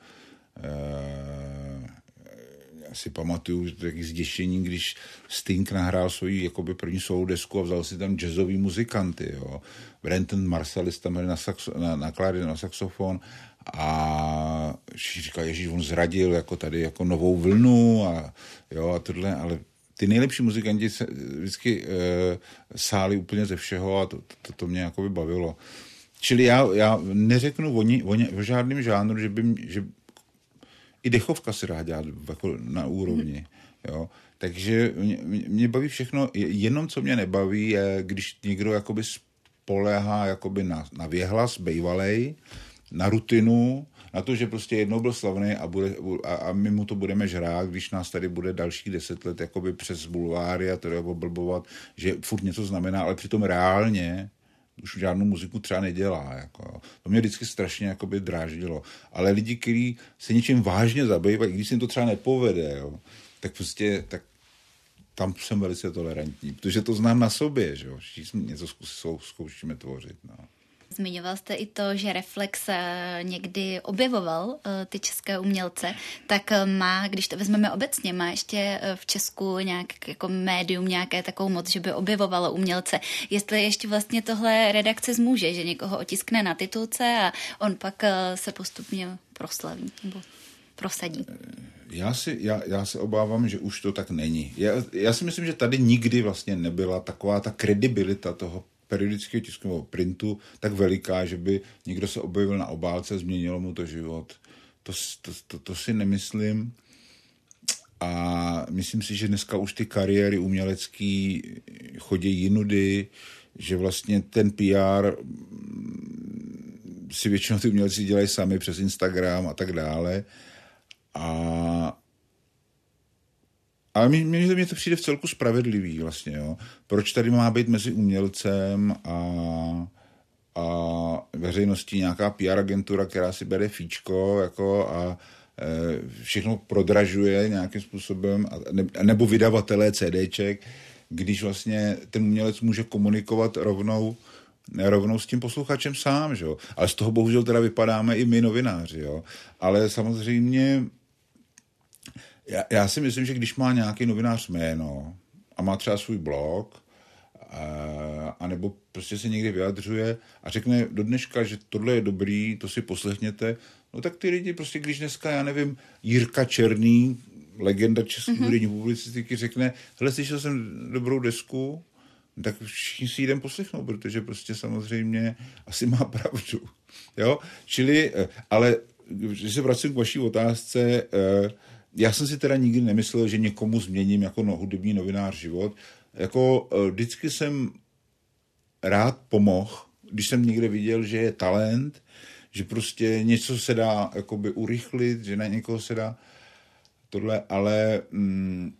Speaker 2: E- si pamatuju taky zděšení, když Sting nahrál svoji jakoby první svou desku a vzal si tam jazzový muzikanty, jo. Brenton Marsalis tam na, saxo, na, na kláry, na saxofon a říkal, Ježíš, on zradil jako tady jako novou vlnu a jo a tohle, ale ty nejlepší muzikanti se vždycky e, sáli úplně ze všeho a to, to, to mě jako by bavilo. Čili já, já neřeknu o, ni, o, ni, o žádném žánru, že by, že i dechovka se dá dělat jako na úrovni. Jo. Takže mě, mě baví všechno, jenom co mě nebaví je, když někdo jakoby spoléhá jakoby na, na věhlas bejvalej, na rutinu, na to, že prostě jednou byl slavný a, bude, a, a my mu to budeme žrát, když nás tady bude dalších deset let jakoby přes bulváry a to oblbovat, že furt něco znamená, ale přitom reálně už žádnou muziku třeba nedělá. Jako. To mě vždycky strašně jakoby dráždilo. Ale lidi, kteří se něčím vážně zabývají, když se jim to třeba nepovede, jo, tak prostě tak tam jsem velice tolerantní, protože to znám na sobě, že jo, všichni něco zkoušíme tvořit. No.
Speaker 1: Zmiňoval jste i to, že Reflex eh, někdy objevoval eh, ty české umělce, tak eh, má, když to vezmeme obecně, má ještě v Česku nějak jako médium nějaké takovou moc, že by objevovalo umělce. Jestli ještě vlastně tohle redakce zmůže, že někoho otiskne na titulce a on pak se postupně proslaví nebo prosadí.
Speaker 2: Já, si, já, já se obávám, že už to tak není. Já, já si myslím, že tady nikdy vlastně nebyla taková ta kredibilita toho periodického tiskového printu tak veliká, že by někdo se objevil na obálce a změnilo mu to život. To, to, to, to si nemyslím. A myslím si, že dneska už ty kariéry umělecký chodí jinudy, že vlastně ten PR si většinou ty umělci dělají sami přes Instagram a tak dále. A ale mně, mně to přijde v celku spravedlivý vlastně, jo. Proč tady má být mezi umělcem a, a veřejností nějaká PR agentura, která si bere fíčko jako a e, všechno prodražuje nějakým způsobem, a, ne, nebo vydavatelé CDček, když vlastně ten umělec může komunikovat rovnou rovnou s tím posluchačem sám, že jo. Ale z toho bohužel teda vypadáme i my novináři, jo. Ale samozřejmě já, já si myslím, že když má nějaký novinář jméno a má třeba svůj blog, a nebo prostě se někdy vyjadřuje a řekne do dneška, že tohle je dobrý, to si poslechněte, no tak ty lidi prostě, když dneska, já nevím, Jirka Černý, legenda české mm-hmm. publicistiky, řekne, hele, slyšel jsem dobrou desku, tak všichni si jdem poslechnout, protože prostě samozřejmě asi má pravdu. Jo? Čili, eh, ale když se vracím k vaší otázce, eh, já jsem si teda nikdy nemyslel, že někomu změním jako no, hudební novinář život. Jako uh, vždycky jsem rád pomohl, když jsem někde viděl, že je talent, že prostě něco se dá jakoby urychlit, že na někoho se dá tohle, ale mm,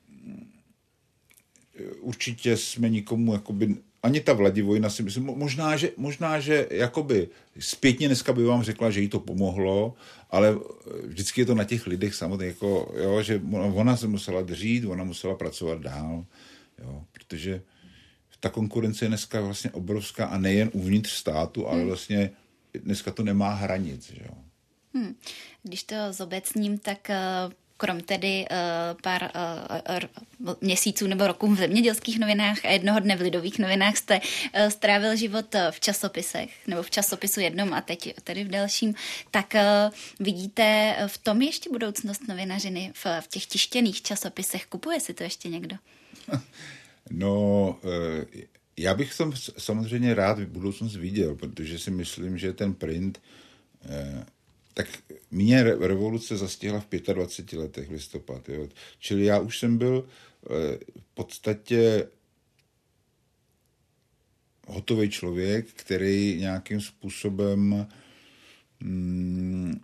Speaker 2: určitě jsme nikomu jakoby ani ta Vladivojna si myslím, možná, že, možná, že jakoby zpětně dneska by vám řekla, že jí to pomohlo, ale vždycky je to na těch lidech samotných, jako, jo, že ona se musela dřít, ona musela pracovat dál, jo, protože ta konkurence je dneska vlastně obrovská a nejen uvnitř státu, ale hmm. vlastně dneska to nemá hranic. Že jo.
Speaker 1: Hmm. Když to zobecním, tak uh krom tedy uh, pár uh, měsíců nebo roků v zemědělských novinách a jednoho dne v lidových novinách jste uh, strávil život v časopisech, nebo v časopisu jednom a teď tedy v dalším, tak vidíte v tom ještě budoucnost novinařiny v, v těch tištěných časopisech? Kupuje si to ještě někdo?
Speaker 2: No, já bych tam samozřejmě rád v budoucnost viděl, protože si myslím, že ten print tak mě revoluce zastihla v 25 letech listopad. Jo. Čili já už jsem byl eh, v podstatě hotový člověk, který nějakým způsobem mm,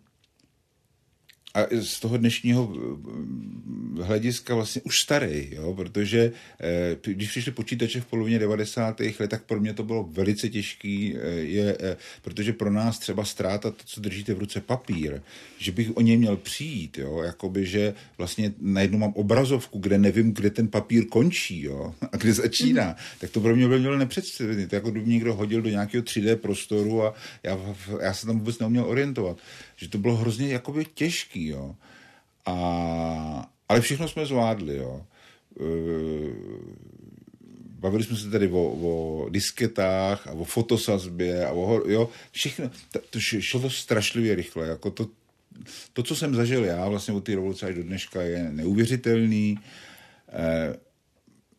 Speaker 2: a z toho dnešního eh, hlediska vlastně už starý, jo, protože eh, když přišli počítače v polovině 90. let, tak pro mě to bylo velice těžký, eh, je, protože pro nás třeba ztráta to, co držíte v ruce papír, že bych o něj měl přijít, jo, jakoby, že vlastně najednou mám obrazovku, kde nevím, kde ten papír končí, jo, a kde začíná, mm. tak to pro mě bylo nepředstavitelné. To jako kdyby někdo hodil do nějakého 3D prostoru a já, já se tam vůbec neuměl orientovat že to bylo hrozně jakoby těžký, jo. A, ale všechno jsme zvládli, jo. E, bavili jsme se tady o, o disketách a o fotosazbě a o, jo, všechno, to šlo to strašlivě rychle, jako to, to, co jsem zažil já vlastně od té revoluce až do dneška je neuvěřitelný. E,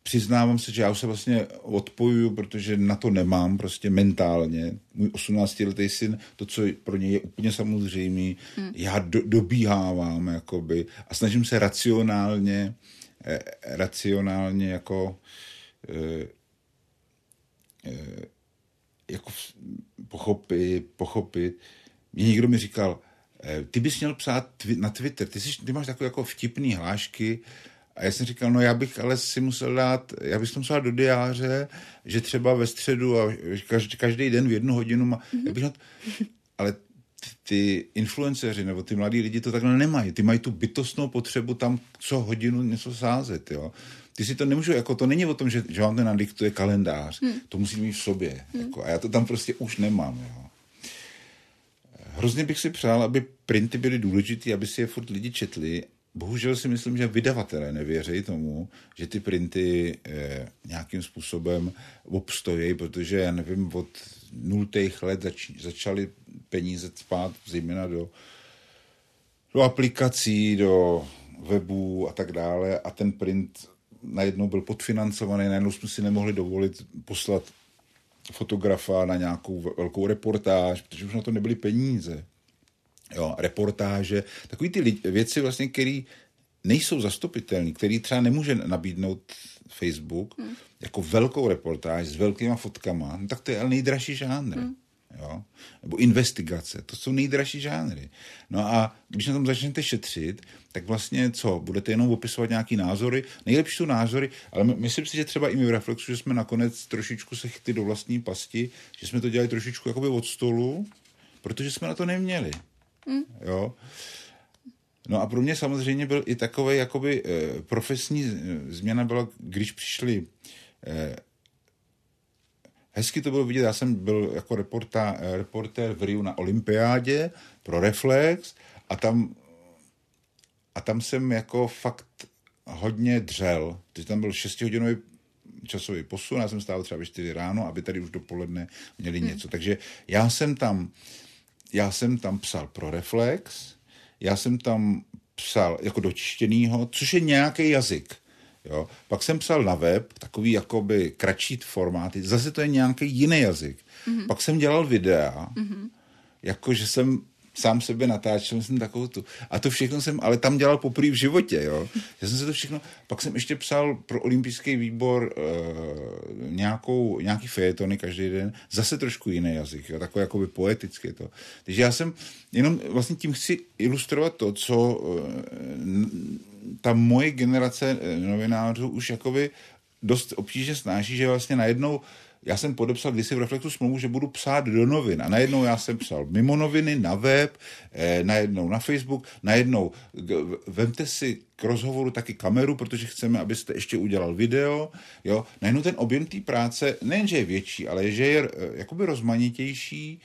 Speaker 2: přiznávám se, že já už se vlastně odpojuju, protože na to nemám prostě mentálně. Můj 18-letý syn, to, co pro něj je úplně samozřejmé, hmm. já do, dobíhávám jakoby a snažím se racionálně, eh, racionálně jako eh, eh, jako pochopit, pochopit. Mě někdo mi říkal, eh, ty bys měl psát twi- na Twitter, ty, jsi, ty máš takové jako vtipný hlášky, a já jsem říkal, no já bych ale si musel dát, já bych to musel do diáře, že třeba ve středu a každý, každý den v jednu hodinu, má, mm-hmm. já bych na, ale ty influenceři nebo ty mladí lidi to takhle nemají. Ty mají tu bytostnou potřebu tam co hodinu něco sázet, jo. Ty si to nemůžu, jako to není o tom, že, že vám ten nadiktuje kalendář. Hmm. To musí mít v sobě. Hmm. Jako, a já to tam prostě už nemám, jo. Hrozně bych si přál, aby printy byly důležité, aby si je furt lidi četli bohužel si myslím, že vydavatelé nevěří tomu, že ty printy eh, nějakým způsobem obstojí, protože já nevím, od nultých let zač, začaly peníze spát zejména do, do aplikací, do webů a tak dále. A ten print najednou byl podfinancovaný, najednou jsme si nemohli dovolit poslat fotografa na nějakou velkou reportáž, protože už na to nebyly peníze jo, reportáže, takový ty lidi, věci vlastně, které nejsou zastupitelné, který třeba nemůže nabídnout Facebook hmm. jako velkou reportáž s velkýma fotkama, no tak to je ale nejdražší žánr. Hmm. Jo? Nebo investigace, to jsou nejdražší žánry. No a když na tom začnete šetřit, tak vlastně co, budete jenom opisovat nějaký názory, nejlepší jsou názory, ale my, myslím si, že třeba i my v Reflexu, že jsme nakonec trošičku se chytli do vlastní pasti, že jsme to dělali trošičku jakoby od stolu, protože jsme na to neměli. Hmm. Jo. No a pro mě samozřejmě byl i takový jakoby eh, profesní eh, změna byla, když přišli eh, Hezky to bylo vidět, já jsem byl jako reporta, eh, reportér v Riu na olympiádě pro Reflex a tam, a tam jsem jako fakt hodně dřel. Teď tam byl 6-hodinový časový posun, já jsem stál třeba ve 4 ráno, aby tady už dopoledne měli hmm. něco. Takže já jsem tam já jsem tam psal pro Reflex, já jsem tam psal jako dočištěnýho, což je nějaký jazyk. Jo. Pak jsem psal na web, takový jakoby kratší formáty, zase to je nějaký jiný jazyk. Mm-hmm. Pak jsem dělal videa, mm-hmm. jako že jsem sám sebe natáčel, jsem takovou tu. A to všechno jsem, ale tam dělal poprvé v životě, jo. Já jsem se to všechno, pak jsem ještě psal pro olympijský výbor uh, nějakou, nějaký fejetony každý den, zase trošku jiný jazyk, jo, takový jakoby poetický to. Takže já jsem, jenom vlastně tím chci ilustrovat to, co uh, ta moje generace eh, novinářů už jakoby dost obtížně snáší, že vlastně najednou já jsem podepsal kdysi v Reflexu smlouvu, že budu psát do novin a najednou já jsem psal mimo noviny, na web, eh, najednou na Facebook, najednou vemte si k rozhovoru taky kameru, protože chceme, abyste ještě udělal video, jo. Najednou ten objem té práce nejenže je větší, ale že je eh, jakoby rozmanitější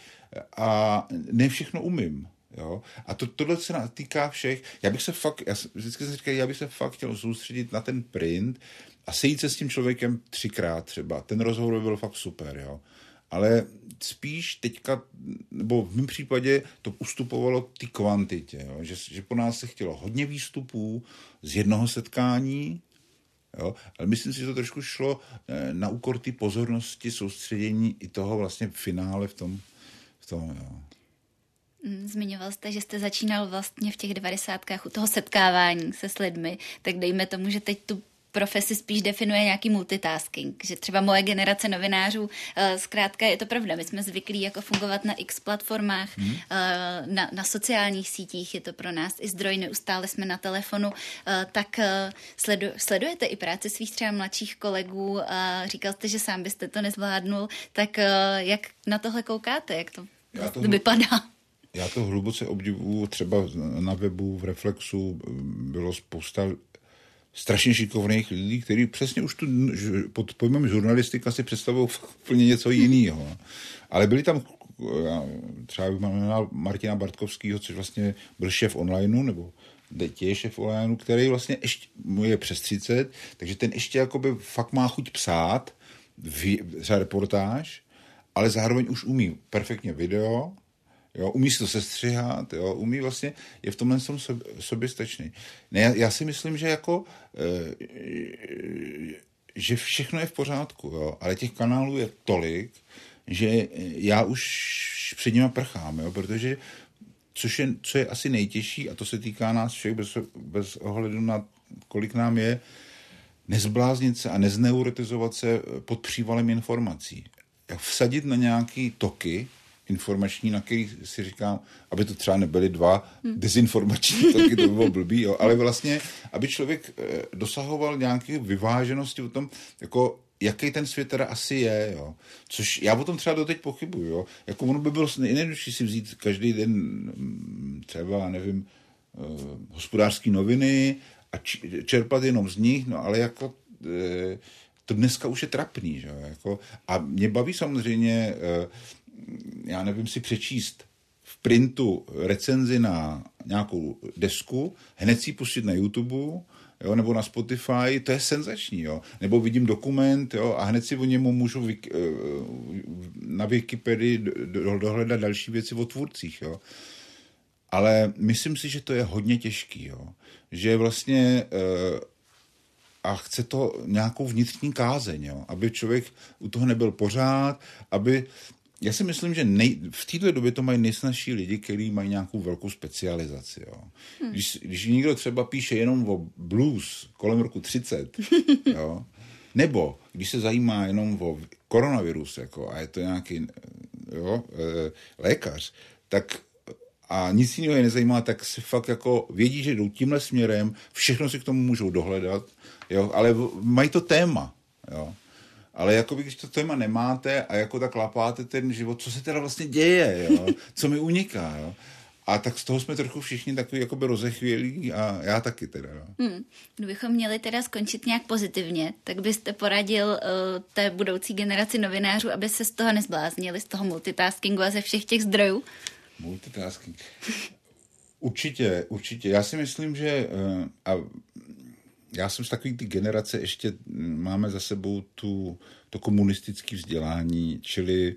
Speaker 2: a ne všechno umím. Jo? A to, tohle se týká všech. Já bych se fakt, já vždycky jsem říkal, já bych se fakt chtěl soustředit na ten print a sejít se s tím člověkem třikrát třeba. Ten rozhovor by byl fakt super, jo. Ale spíš teďka, nebo v mém případě to ustupovalo ty kvantitě, jo? Že, že po nás se chtělo hodně výstupů z jednoho setkání, Jo? Ale myslím si, že to trošku šlo eh, na úkor ty pozornosti, soustředění i toho vlastně finále v tom. V tom jo.
Speaker 1: Mm, zmiňoval jste, že jste začínal vlastně v těch devadesátkách u toho setkávání se s lidmi, tak dejme tomu, že teď tu profesi spíš definuje nějaký multitasking, že třeba moje generace novinářů, eh, zkrátka je to pravda, my jsme zvyklí jako fungovat na x platformách, hmm. na, na sociálních sítích, je to pro nás i zdroj, neustále jsme na telefonu, eh, tak sledu, sledujete i práci svých třeba mladších kolegů a říkal jste, že sám byste to nezvládnul, tak jak na tohle koukáte, jak to, Já to vypadá?
Speaker 2: Já to hluboce obdivuju, třeba na webu, v Reflexu bylo spousta strašně šikovných lidí, kteří přesně už tu pod pojmem žurnalistika si představují úplně něco jiného. Ale byli tam třeba bych jmenoval Martina Bartkovského, což vlastně byl šéf onlineu, nebo teď je šéf onlineu, který vlastně ještě mu je přes 30, takže ten ještě jakoby fakt má chuť psát, třeba reportáž, ale zároveň už umí perfektně video, Jo, umí si to sestřihat, jo, umí vlastně, je v tomhle tom sobě, soběstačný. Ne, já, já si myslím, že jako, e, že všechno je v pořádku, jo, ale těch kanálů je tolik, že já už před nimi prchám, jo, protože což je, co je asi nejtěžší, a to se týká nás všech bez, bez ohledu na kolik nám je, nezbláznit se a nezneurotizovat se pod přívalem informací. Vsadit na nějaký toky, informační, na který si říkám, aby to třeba nebyly dva hmm. dezinformační toky, to by bylo blbý, jo, ale vlastně, aby člověk eh, dosahoval nějaké vyváženosti o tom, jako jaký ten svět teda asi je, jo. Což já o tom třeba doteď pochybuju, jo. Jako ono by bylo nejjednodušší si vzít každý den mm, třeba, nevím, uh, hospodářské noviny a čerpat jenom z nich, no ale jako uh, to dneska už je trapný, že jo. Jako, a mě baví samozřejmě já nevím, si přečíst v printu recenzi na nějakou desku, hned si pustit na YouTube, jo, nebo na Spotify, to je senzační, jo. Nebo vidím dokument, jo, a hned si o němu můžu eh, na Wikipedii dohledat další věci o tvůrcích, jo. Ale myslím si, že to je hodně těžký, jo. Že vlastně eh, a chce to nějakou vnitřní kázeň, jo? aby člověk u toho nebyl pořád, aby já si myslím, že nej, v této době to mají nejsnažší lidi, kteří mají nějakou velkou specializaci. Jo. Hmm. Když, když někdo třeba píše jenom o blues kolem roku 30, jo, nebo když se zajímá jenom o koronavirus, jako, a je to nějaký jo, e, lékař, tak a nic jiného je nezajímá, tak si fakt jako vědí, že jdou tímhle směrem, všechno si k tomu můžou dohledat, jo, ale mají to téma. Jo. Ale jako by, když to téma nemáte a jako tak lapáte ten život, co se teda vlastně děje, jo? co mi uniká, jo? A tak z toho jsme trochu všichni takový jakoby rozechvělí a já taky teda. No.
Speaker 1: Hmm. Kdybychom měli teda skončit nějak pozitivně, tak byste poradil uh, té budoucí generaci novinářů, aby se z toho nezbláznili, z toho multitaskingu a ze všech těch zdrojů?
Speaker 2: Multitasking. Určitě, určitě. Já si myslím, že uh, a já jsem z takový ty generace, ještě máme za sebou tu, to komunistické vzdělání, čili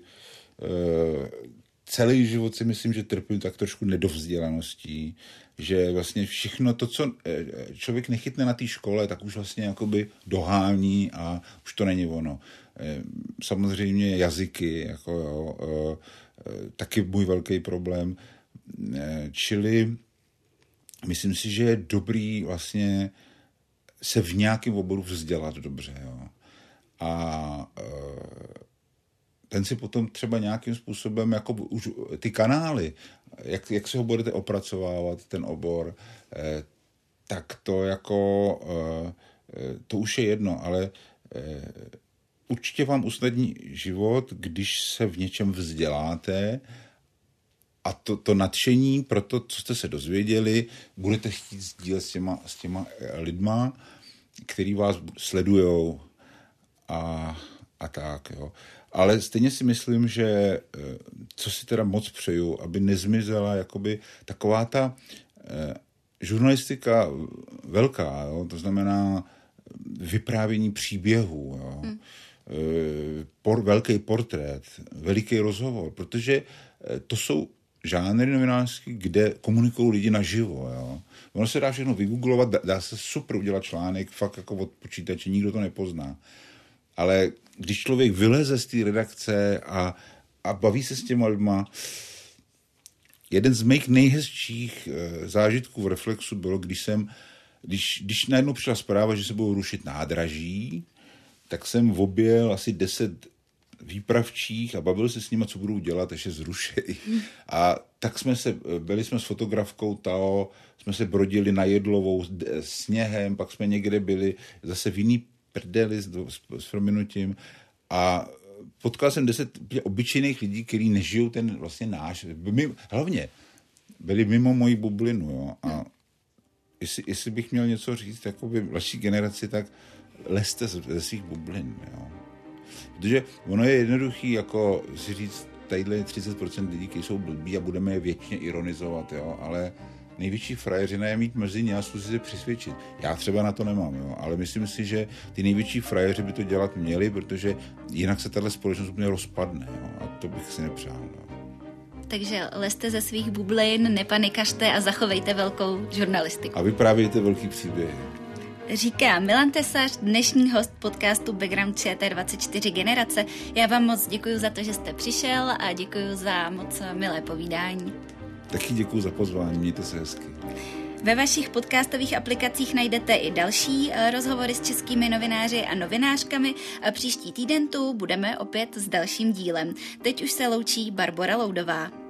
Speaker 2: e, celý život si myslím, že trpím tak trošku nedovzdělaností, že vlastně všechno to, co eh, člověk nechytne na té škole, tak už vlastně jakoby dohání a už to není ono. Samozřejmě jazyky, jako jo, taky můj velký problém, čili myslím si, že je dobrý vlastně se v nějakém oboru vzdělat dobře. Jo. A e, ten si potom třeba nějakým způsobem, jako už ty kanály, jak, jak si ho budete opracovávat, ten obor, e, tak to jako, e, to už je jedno, ale určitě vám usnadní život, když se v něčem vzděláte a to, to nadšení pro to, co jste se dozvěděli, budete chtít sdílet s těma, s těma lidma, který vás sledujou a, a tak. Jo. Ale stejně si myslím, že eh, co si teda moc přeju, aby nezmizela jakoby taková ta eh, žurnalistika velká, jo, to znamená vyprávění příběhů, jo, hmm. por, velký portrét, veliký rozhovor, protože to jsou žánry novinářský, kde komunikují lidi naživo. Jo. Ono se dá všechno vygooglovat, dá, se super udělat článek, fakt jako od počítače, nikdo to nepozná. Ale když člověk vyleze z té redakce a, a baví se s těma lidma, jeden z mých nejhezčích e, zážitků v Reflexu bylo, když jsem, když, když najednou přišla zpráva, že se budou rušit nádraží, tak jsem objel asi deset výpravčích a bavil se s nimi, co budou dělat, až je zrušejí. A tak jsme se, byli jsme s fotografkou Tao, jsme se brodili na Jedlovou sněhem, pak jsme někde byli zase v jiný prdeli s, s prominutím a potkal jsem deset obyčejných lidí, kteří nežijou ten vlastně náš, hlavně byli mimo moji bublinu, jo, a jestli, jestli bych měl něco říct by vaší generaci, tak leste ze svých bublin, jo. Protože ono je jednoduchý jako si říct, tadyhle 30% lidí, kteří jsou blbí a budeme je většině ironizovat, jo, ale největší frajeřina je mít mezi ně a zkusit se přesvědčit. Já třeba na to nemám, jo, ale myslím si, že ty největší frajeři by to dělat měli, protože jinak se tahle společnost úplně rozpadne jo, a to bych si nepřál. Jo.
Speaker 1: Takže leste ze svých bublin, nepanikašte a zachovejte velkou žurnalistiku.
Speaker 2: A vyprávějte velký příběh.
Speaker 1: Říká Milan Tesař, dnešní host podcastu Background ČT24 Generace. Já vám moc děkuji za to, že jste přišel a děkuji za moc milé povídání.
Speaker 2: Taky děkuji za pozvání, mějte se hezky.
Speaker 1: Ve vašich podcastových aplikacích najdete i další eh, rozhovory s českými novináři a novinářkami a příští týden tu budeme opět s dalším dílem. Teď už se loučí Barbara Loudová.